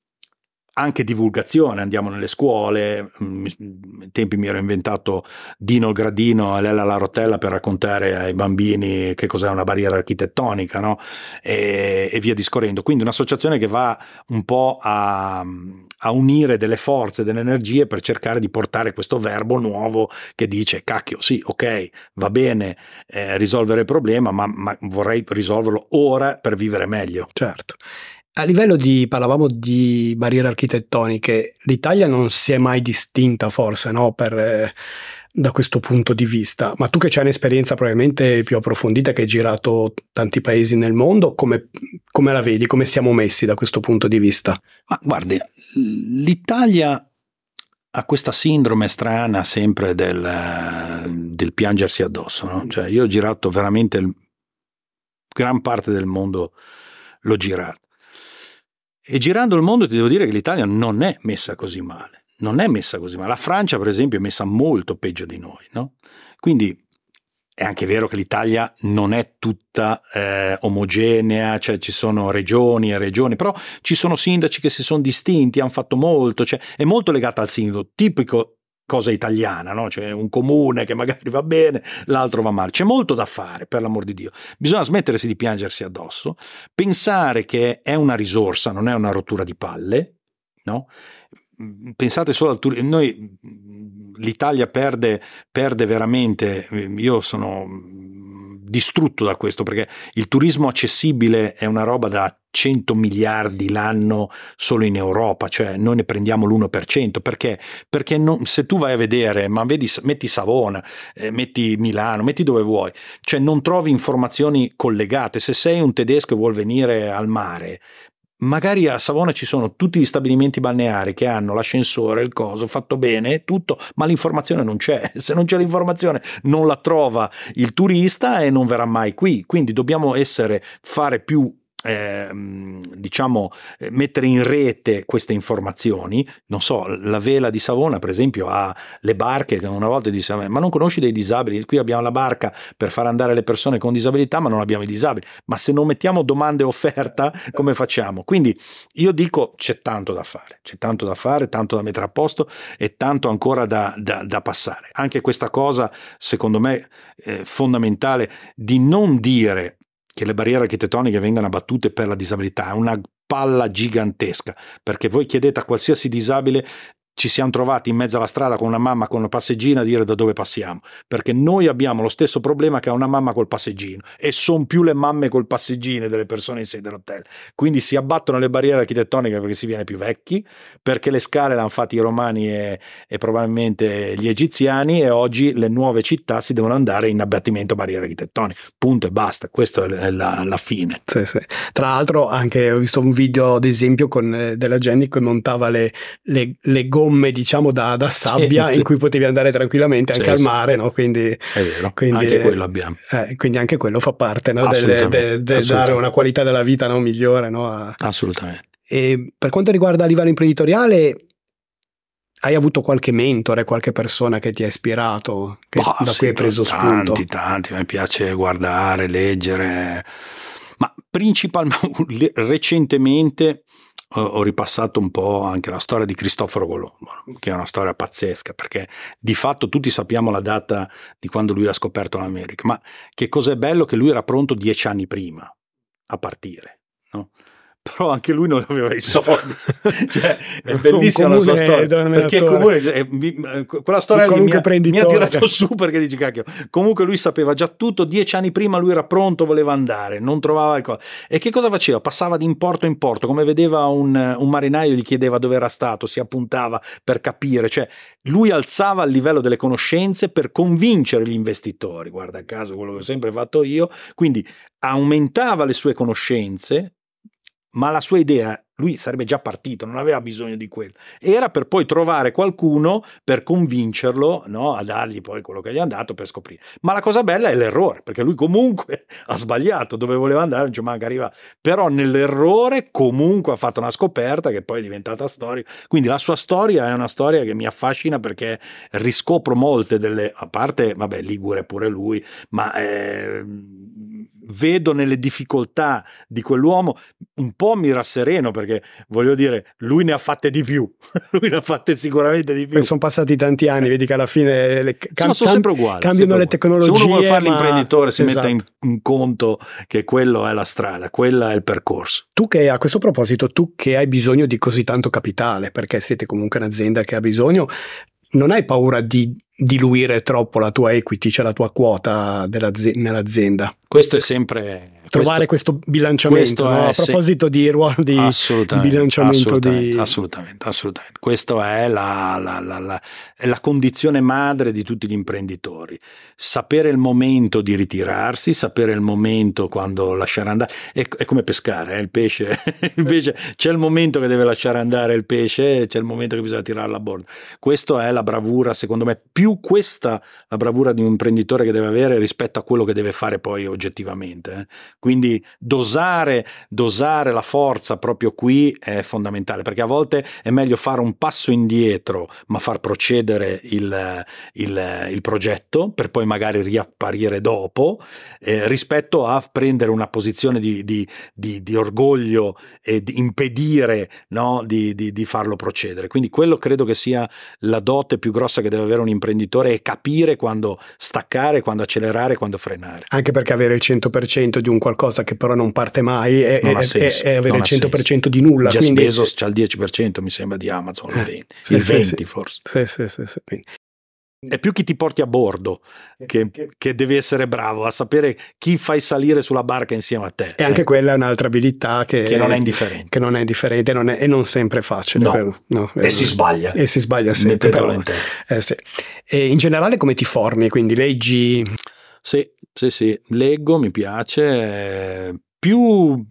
anche divulgazione, andiamo nelle scuole, mm, in tempi mi ero inventato Dino il Gradino e Lella la Rotella per raccontare ai bambini che cos'è una barriera architettonica no? e, e, via discorrendo. Quindi un'associazione che va un po' a, a, unire delle forze, delle energie per cercare di portare questo verbo nuovo che dice cacchio sì, ok, va bene eh, risolvere il problema, ma, ma vorrei risolverlo ora per vivere meglio. Certo. A livello di, parlavamo di barriere architettoniche, l'Italia non si è mai distinta forse no? per, eh, da questo punto di vista, ma tu che hai un'esperienza probabilmente più approfondita, che hai girato tanti paesi nel mondo, come, come la vedi, come siamo messi da questo punto di vista? Ma guardi, l'Italia ha questa sindrome strana sempre del, del piangersi addosso, no? cioè io ho girato veramente gran parte del mondo, l'ho girato e girando il mondo ti devo dire che l'Italia non è messa così male. Non è messa così male. La Francia, per esempio, è messa molto peggio di noi. No? Quindi è anche vero che l'Italia non è tutta eh, omogenea, cioè ci sono regioni e regioni, però ci sono sindaci che si sono distinti, hanno fatto molto, cioè è molto legata al sindaco, tipico cosa italiana, no? cioè un comune che magari va bene, l'altro va male. C'è molto da fare, per l'amor di Dio. Bisogna smettersi di piangersi addosso, pensare che è una risorsa, non è una rottura di palle, no? Pensate solo al turismo, noi l'Italia perde, perde veramente, io sono distrutto da questo perché il turismo accessibile è una roba da 100 miliardi l'anno solo in Europa, cioè noi ne prendiamo l'1%, perché? Perché non, se tu vai a vedere, ma vedi, metti Savona, eh, metti Milano, metti dove vuoi, cioè non trovi informazioni collegate, se sei un tedesco e vuol venire al mare, magari a Savona ci sono tutti gli stabilimenti balneari che hanno l'ascensore, il coso, fatto bene, tutto, ma l'informazione non c'è. <laughs> Se non c'è l'informazione non la trova il turista e non verrà mai qui. Quindi dobbiamo essere, fare più eh, diciamo eh, mettere in rete queste informazioni. Non so la vela di Savona per esempio ha le barche che una volta disse ma non conosci dei disabili? Qui abbiamo la barca per far andare le persone con disabilità ma non abbiamo i disabili. Ma se non mettiamo domande e offerta come facciamo? Quindi io dico c'è tanto da fare c'è tanto da fare tanto da mettere a posto e tanto ancora da, da, da passare. Anche questa cosa secondo me è fondamentale di non dire che le barriere architettoniche vengano abbattute per la disabilità è una palla gigantesca, perché voi chiedete a qualsiasi disabile ci siamo trovati in mezzo alla strada con una mamma con una passeggina a dire da dove passiamo, perché noi abbiamo lo stesso problema che ha una mamma col passeggino e sono più le mamme col passeggino delle persone in sede all'hotel. Quindi si abbattono le barriere architettoniche perché si viene più vecchi, perché le scale l'hanno fatte i romani e, e, probabilmente gli egiziani e oggi le nuove città si devono andare in abbattimento barriere architettoniche. Punto e basta, questa è la, la fine. Sì, sì. Tra l'altro anche ho visto un video ad esempio con eh, della Jenny che montava le, le, le gomme gomme diciamo da, da sabbia sì, in sì. cui potevi andare tranquillamente anche sì, al mare no? quindi, è vero quindi, anche quello abbiamo eh, quindi anche quello fa parte no? del, del, del dare una qualità della vita no? migliore a... assolutamente e per quanto riguarda a livello imprenditoriale hai avuto qualche mentore, qualche persona che ti ha ispirato, che, bah, da cui hai preso tanti, spunto? Tanti, tanti, mi piace guardare, leggere, ma principalmente <laughs> recentemente ho ripassato un po' anche la storia di Cristoforo Colombo, che è una storia pazzesca, perché di fatto tutti sappiamo la data di quando lui ha scoperto l'America, ma che cos'è bello che lui era pronto dieci anni prima a partire. No? Però anche lui non aveva i soldi. <laughs> cioè, è bellissima la sua storia. Perché comune, cioè, mi, quella storia lì mi ha, mi ha, tirato su perché dici cacchio. Comunque lui sapeva già tutto, dieci anni prima lui era pronto, voleva andare, non trovava il coso. E che cosa faceva? Passava di importo in porto, come vedeva un, un marinaio, gli chiedeva dove era stato, si appuntava per capire. Cioè, lui alzava il livello delle conoscenze per convincere gli investitori, guarda caso quello che ho sempre fatto io, quindi aumentava le sue conoscenze ma la sua idea lui sarebbe già partito, non aveva bisogno di quello. Era per poi trovare qualcuno per convincerlo no, a dargli poi quello che gli ha dato per scoprire. Ma la cosa bella è l'errore, perché lui comunque <laughs> ha sbagliato dove voleva andare, non ci manca arrivare. Però nell'errore comunque ha fatto una scoperta che poi è diventata storia. Quindi la sua storia è una storia che mi affascina perché riscopro molte delle, a parte, vabbè, Ligure pure lui, ma... Eh, vedo nelle difficoltà di quell'uomo un po' mi rassereno perché voglio dire lui ne ha fatte di più <laughs> lui ne ha fatte sicuramente di più Poi sono passati tanti anni vedi che alla fine le, cam- sono sempre uguali cambiano sempre le tecnologie se uno vuole fare ma... l'imprenditore si esatto. metta in, in, conto che quello è la strada quello è il percorso tu che a questo proposito tu che hai bisogno di così tanto capitale perché siete comunque un'azienda che ha bisogno non hai paura di diluire troppo la tua equity, cioè la tua quota nell'azienda. Questo è sempre trovare questo, questo bilanciamento. Questo no? A proposito se... di ruolo di assolutamente, bilanciamento assolutamente, di... assolutamente, assolutamente. Questa è la, la, la, la, condizione madre di tutti gli imprenditori. Sapere il momento di ritirarsi, sapere il momento quando lasciare andare. È, è come pescare, eh? il pesce. <laughs> il pesce. C'è il momento che deve lasciare andare il pesce, c'è il momento che bisogna tirarlo a bordo. Questa è la bravura, secondo me, più questa la bravura di un imprenditore che deve avere rispetto a quello che deve fare poi oggettivamente. Eh? Quindi dosare, dosare la forza proprio qui è fondamentale, perché a volte è meglio fare un passo indietro, ma far procedere il, il, il progetto per poi magari riapparire dopo, eh, rispetto a prendere una posizione di, di, di, di orgoglio e di impedire no, di, farlo procedere. Quindi quello credo che sia la dote più grossa che deve avere un imprenditore è capire quando staccare, quando accelerare, quando frenare. Anche perché avere il 100% di un qualcosa qualcosa che però non parte mai è, non è, è, è avere il 100% senso. di nulla. Jeff quindi... Bezos c'ha il 10% mi sembra di Amazon, eh, il 20%, sì, il 20 sì, forse. Sì, sì, sì, è più chi ti porti a bordo che, che, devi essere bravo a sapere chi fai salire sulla barca insieme a te. E anche eh. quella è un'altra abilità che, che, non è indifferente. Che non è indifferente non è, e non sempre è facile. No. no e si sbaglia. E si sbaglia sempre. Mettetelo però, in testa. Eh, sì. E in generale come ti formi? Quindi leggi... Sì, sì, sì, leggo, mi piace. Più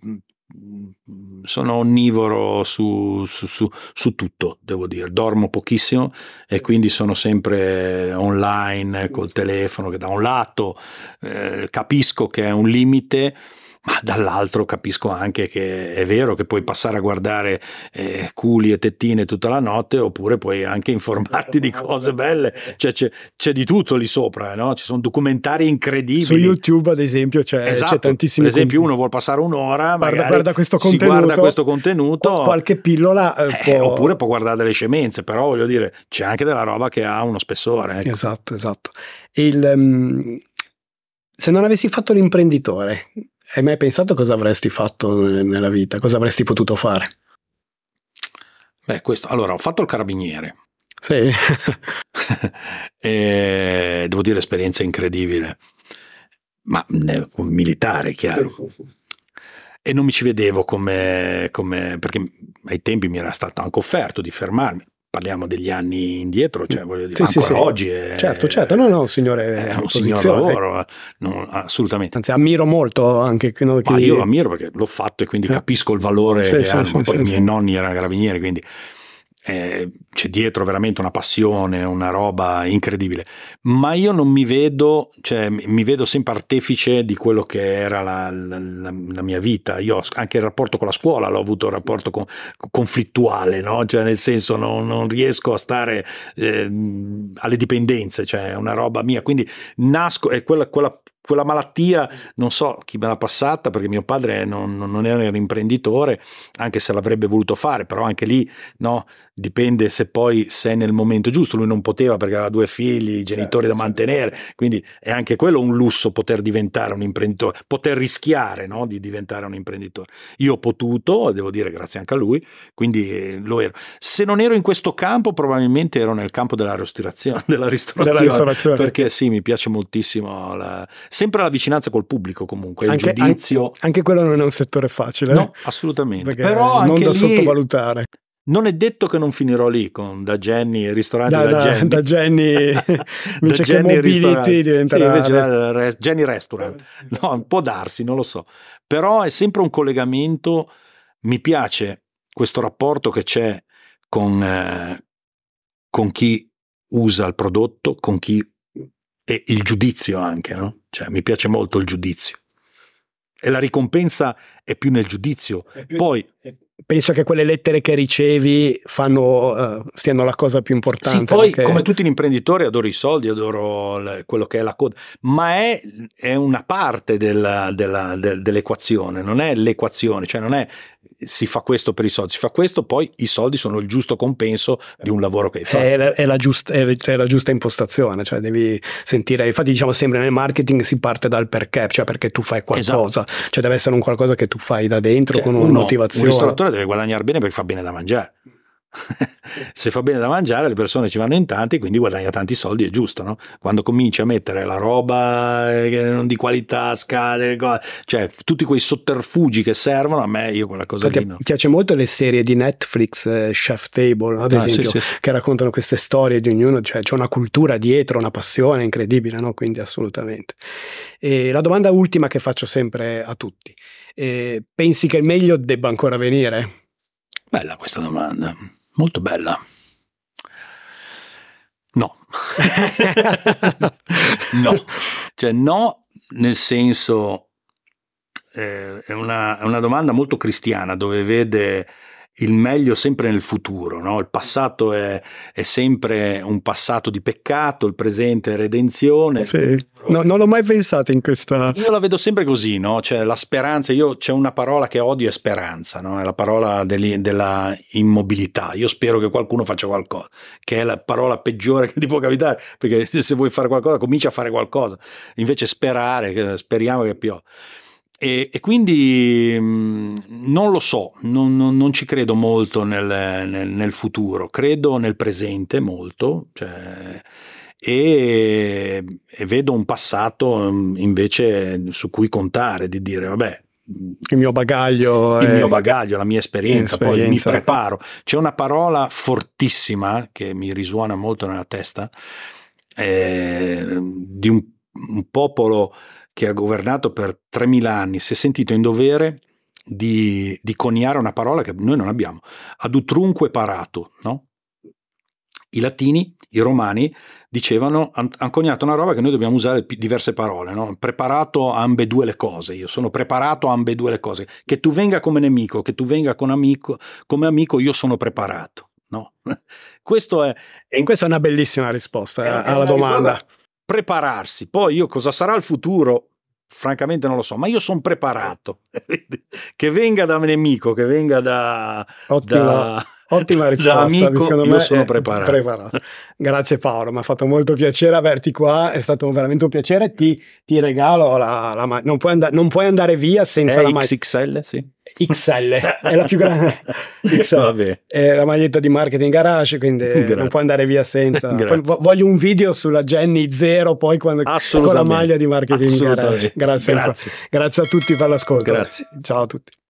sono onnivoro su, su, su, su, tutto, devo dire. Dormo pochissimo e quindi sono sempre online col telefono che da un lato eh, capisco che è un limite ma dall'altro capisco anche che è vero che puoi passare a guardare eh, culi e tettine tutta la notte oppure puoi anche informarti di cose belle, cioè c'è, c'è di tutto lì sopra, no? ci sono documentari incredibili. Su YouTube ad esempio c'è, esatto. c'è tantissimi. Per esempio uno vuole passare un'ora, guarda, guarda questo contenuto, guarda questo contenuto, qualche pillola eh, eh, può... oppure può guardare delle scemenze, però voglio dire c'è anche della roba che ha uno spessore. Ecco. Esatto, esatto. Il, um, se non avessi fatto l'imprenditore, hai mai pensato cosa avresti fatto nella vita? Cosa avresti potuto fare? Beh, questo, allora, ho fatto il carabiniere. Sì. <laughs> e, devo dire, esperienza incredibile. Ma militare, chiaro. Sì, sì, sì. E non mi ci vedevo come, come, perché ai tempi mi era stato anche offerto di fermarmi parliamo degli anni indietro, cioè voglio dire, sì, sì, oggi è, certo, certo, no, no, signore, è un signor lavoro, no, assolutamente. Anzi, ammiro molto anche chi... Ma io lo ammiro perché l'ho fatto e quindi eh. capisco il valore sì, che hanno, poi i miei nonni erano carabinieri, quindi eh, c'è dietro veramente una passione, una roba incredibile, ma io non mi vedo, cioè mi vedo sempre artefice di quello che era la, la, la, mia vita. Io anche il rapporto con la scuola l'ho avuto un rapporto con, conflittuale, no? cioè nel senso non, non riesco a stare eh, alle dipendenze, cioè è una roba mia, quindi nasco, è quella, quella quella malattia, non so chi me l'ha passata perché mio padre non, non, era un imprenditore, anche se l'avrebbe voluto fare, però anche lì no, dipende se poi sei nel momento giusto, lui non poteva perché aveva due figli, genitori certo, da mantenere, quindi è anche quello un lusso poter diventare un imprenditore, poter rischiare no, di diventare un imprenditore. Io ho potuto, devo dire grazie anche a lui, quindi lo ero. Se non ero in questo campo probabilmente ero nel campo della ristorazione, <laughs> della ristorazione, della ristorazione. perché sì, mi piace moltissimo la sempre la vicinanza col pubblico comunque, anche, il giudizio. Anche, anche, quello non è un settore facile. No, assolutamente. Però non da lì, sottovalutare. Non è detto che non finirò lì con da Jenny, ristorante da, da, da Jenny. Da Jenny, <laughs> invece da che Jenny Mobility diventerà... Sì, invece Jenny Restaurant. No, può darsi, non lo so. Però è sempre un collegamento, mi piace questo rapporto che c'è con, eh, con chi usa il prodotto, con chi e il giudizio anche, no? Cioè, mi piace molto il giudizio. E la ricompensa è più nel giudizio. Più, Poi penso che quelle lettere che ricevi fanno, uh, stiano la cosa più importante. Sì, poi perché... come tutti gli imprenditori adoro i soldi, adoro le, quello che è la coda, ma è, è una parte della, della, de, dell'equazione, non è l'equazione, cioè non è si fa questo per i soldi, si fa questo, poi i soldi sono il giusto compenso di un lavoro che hai fatto. È la, è la, giusta, è la giusta, impostazione, cioè devi sentire, infatti diciamo sempre nel marketing si parte dal perché, cioè perché tu fai qualcosa, esatto. cioè deve essere un qualcosa che tu fai da dentro cioè, con una uno, motivazione. Un ristoratore deve guadagnare bene perché fa bene da mangiare. <laughs> se fa bene da mangiare le persone ci vanno in tanti quindi guadagna tanti soldi è giusto no? quando cominci a mettere la roba eh, di qualità scade cioè tutti quei sotterfugi che servono a me io quella cosa Perché lì no. mi piace molto le serie di Netflix eh, Chef Table ad ah, esempio sì, sì, sì. che raccontano queste storie di ognuno cioè c'è una cultura dietro una passione incredibile no? quindi assolutamente e la domanda ultima che faccio sempre a tutti eh, pensi che il meglio debba ancora venire? Bella questa domanda molto bella. No. <laughs> no. Cioè no nel senso eh, è, una, è, una, domanda molto cristiana dove vede il meglio sempre nel futuro, no? il passato è, è, sempre un passato di peccato, il presente è redenzione. Sì. No, non l'ho mai pensato in questa... Io la vedo sempre così, no? cioè la speranza, io c'è una parola che odio è speranza, no? è la parola della immobilità, io spero che qualcuno faccia qualcosa, che è la parola peggiore che ti può capitare, perché se vuoi fare qualcosa comincia a fare qualcosa, invece sperare, speriamo che piova. E, e, quindi mh, mm, non lo so, non, non, non ci credo molto nel, nel, nel, futuro, credo nel presente molto, cioè, e, e vedo un passato mm, invece su cui contare, di dire vabbè, il mio bagaglio, il è... mio bagaglio, la mia esperienza, esperienza, poi mi preparo. C'è una parola fortissima che mi risuona molto nella testa eh, di un, un, popolo che ha governato per 3000 anni, si è sentito in dovere di, di coniare una parola che noi non abbiamo, ad utrunque parato, no? I latini, i romani, dicevano, hanno coniato una roba che noi dobbiamo usare diverse parole, no? preparato a ambedue le cose, io sono preparato a ambedue le cose, che tu venga come nemico, che tu venga amico, come amico, io sono preparato. No? <laughs> Questo è, è, questa è una bellissima risposta è, alla domanda. Risposta. Prepararsi, poi io cosa sarà il futuro? francamente non lo so, ma io sono preparato. <laughs> che venga da nemico, che venga da... Ottima, da, ottima <laughs> risposta, amico, secondo me sono preparato. preparato. Grazie Paolo, mi ha fatto molto piacere averti qua, è stato veramente un piacere, ti, ti regalo la, la non, puoi and- non, puoi andare via senza è la maglietta. XXL, sì. XL, è la più grande. <laughs> È la maglietta di marketing garage, quindi <laughs> Grazie. non puoi andare via senza. Voglio un video sulla Jenny Zero, poi quando, con la maglia di marketing garage. Grazie. Grazie. Grazie a tutti per l'ascolto. Grazie. Ciao a tutti.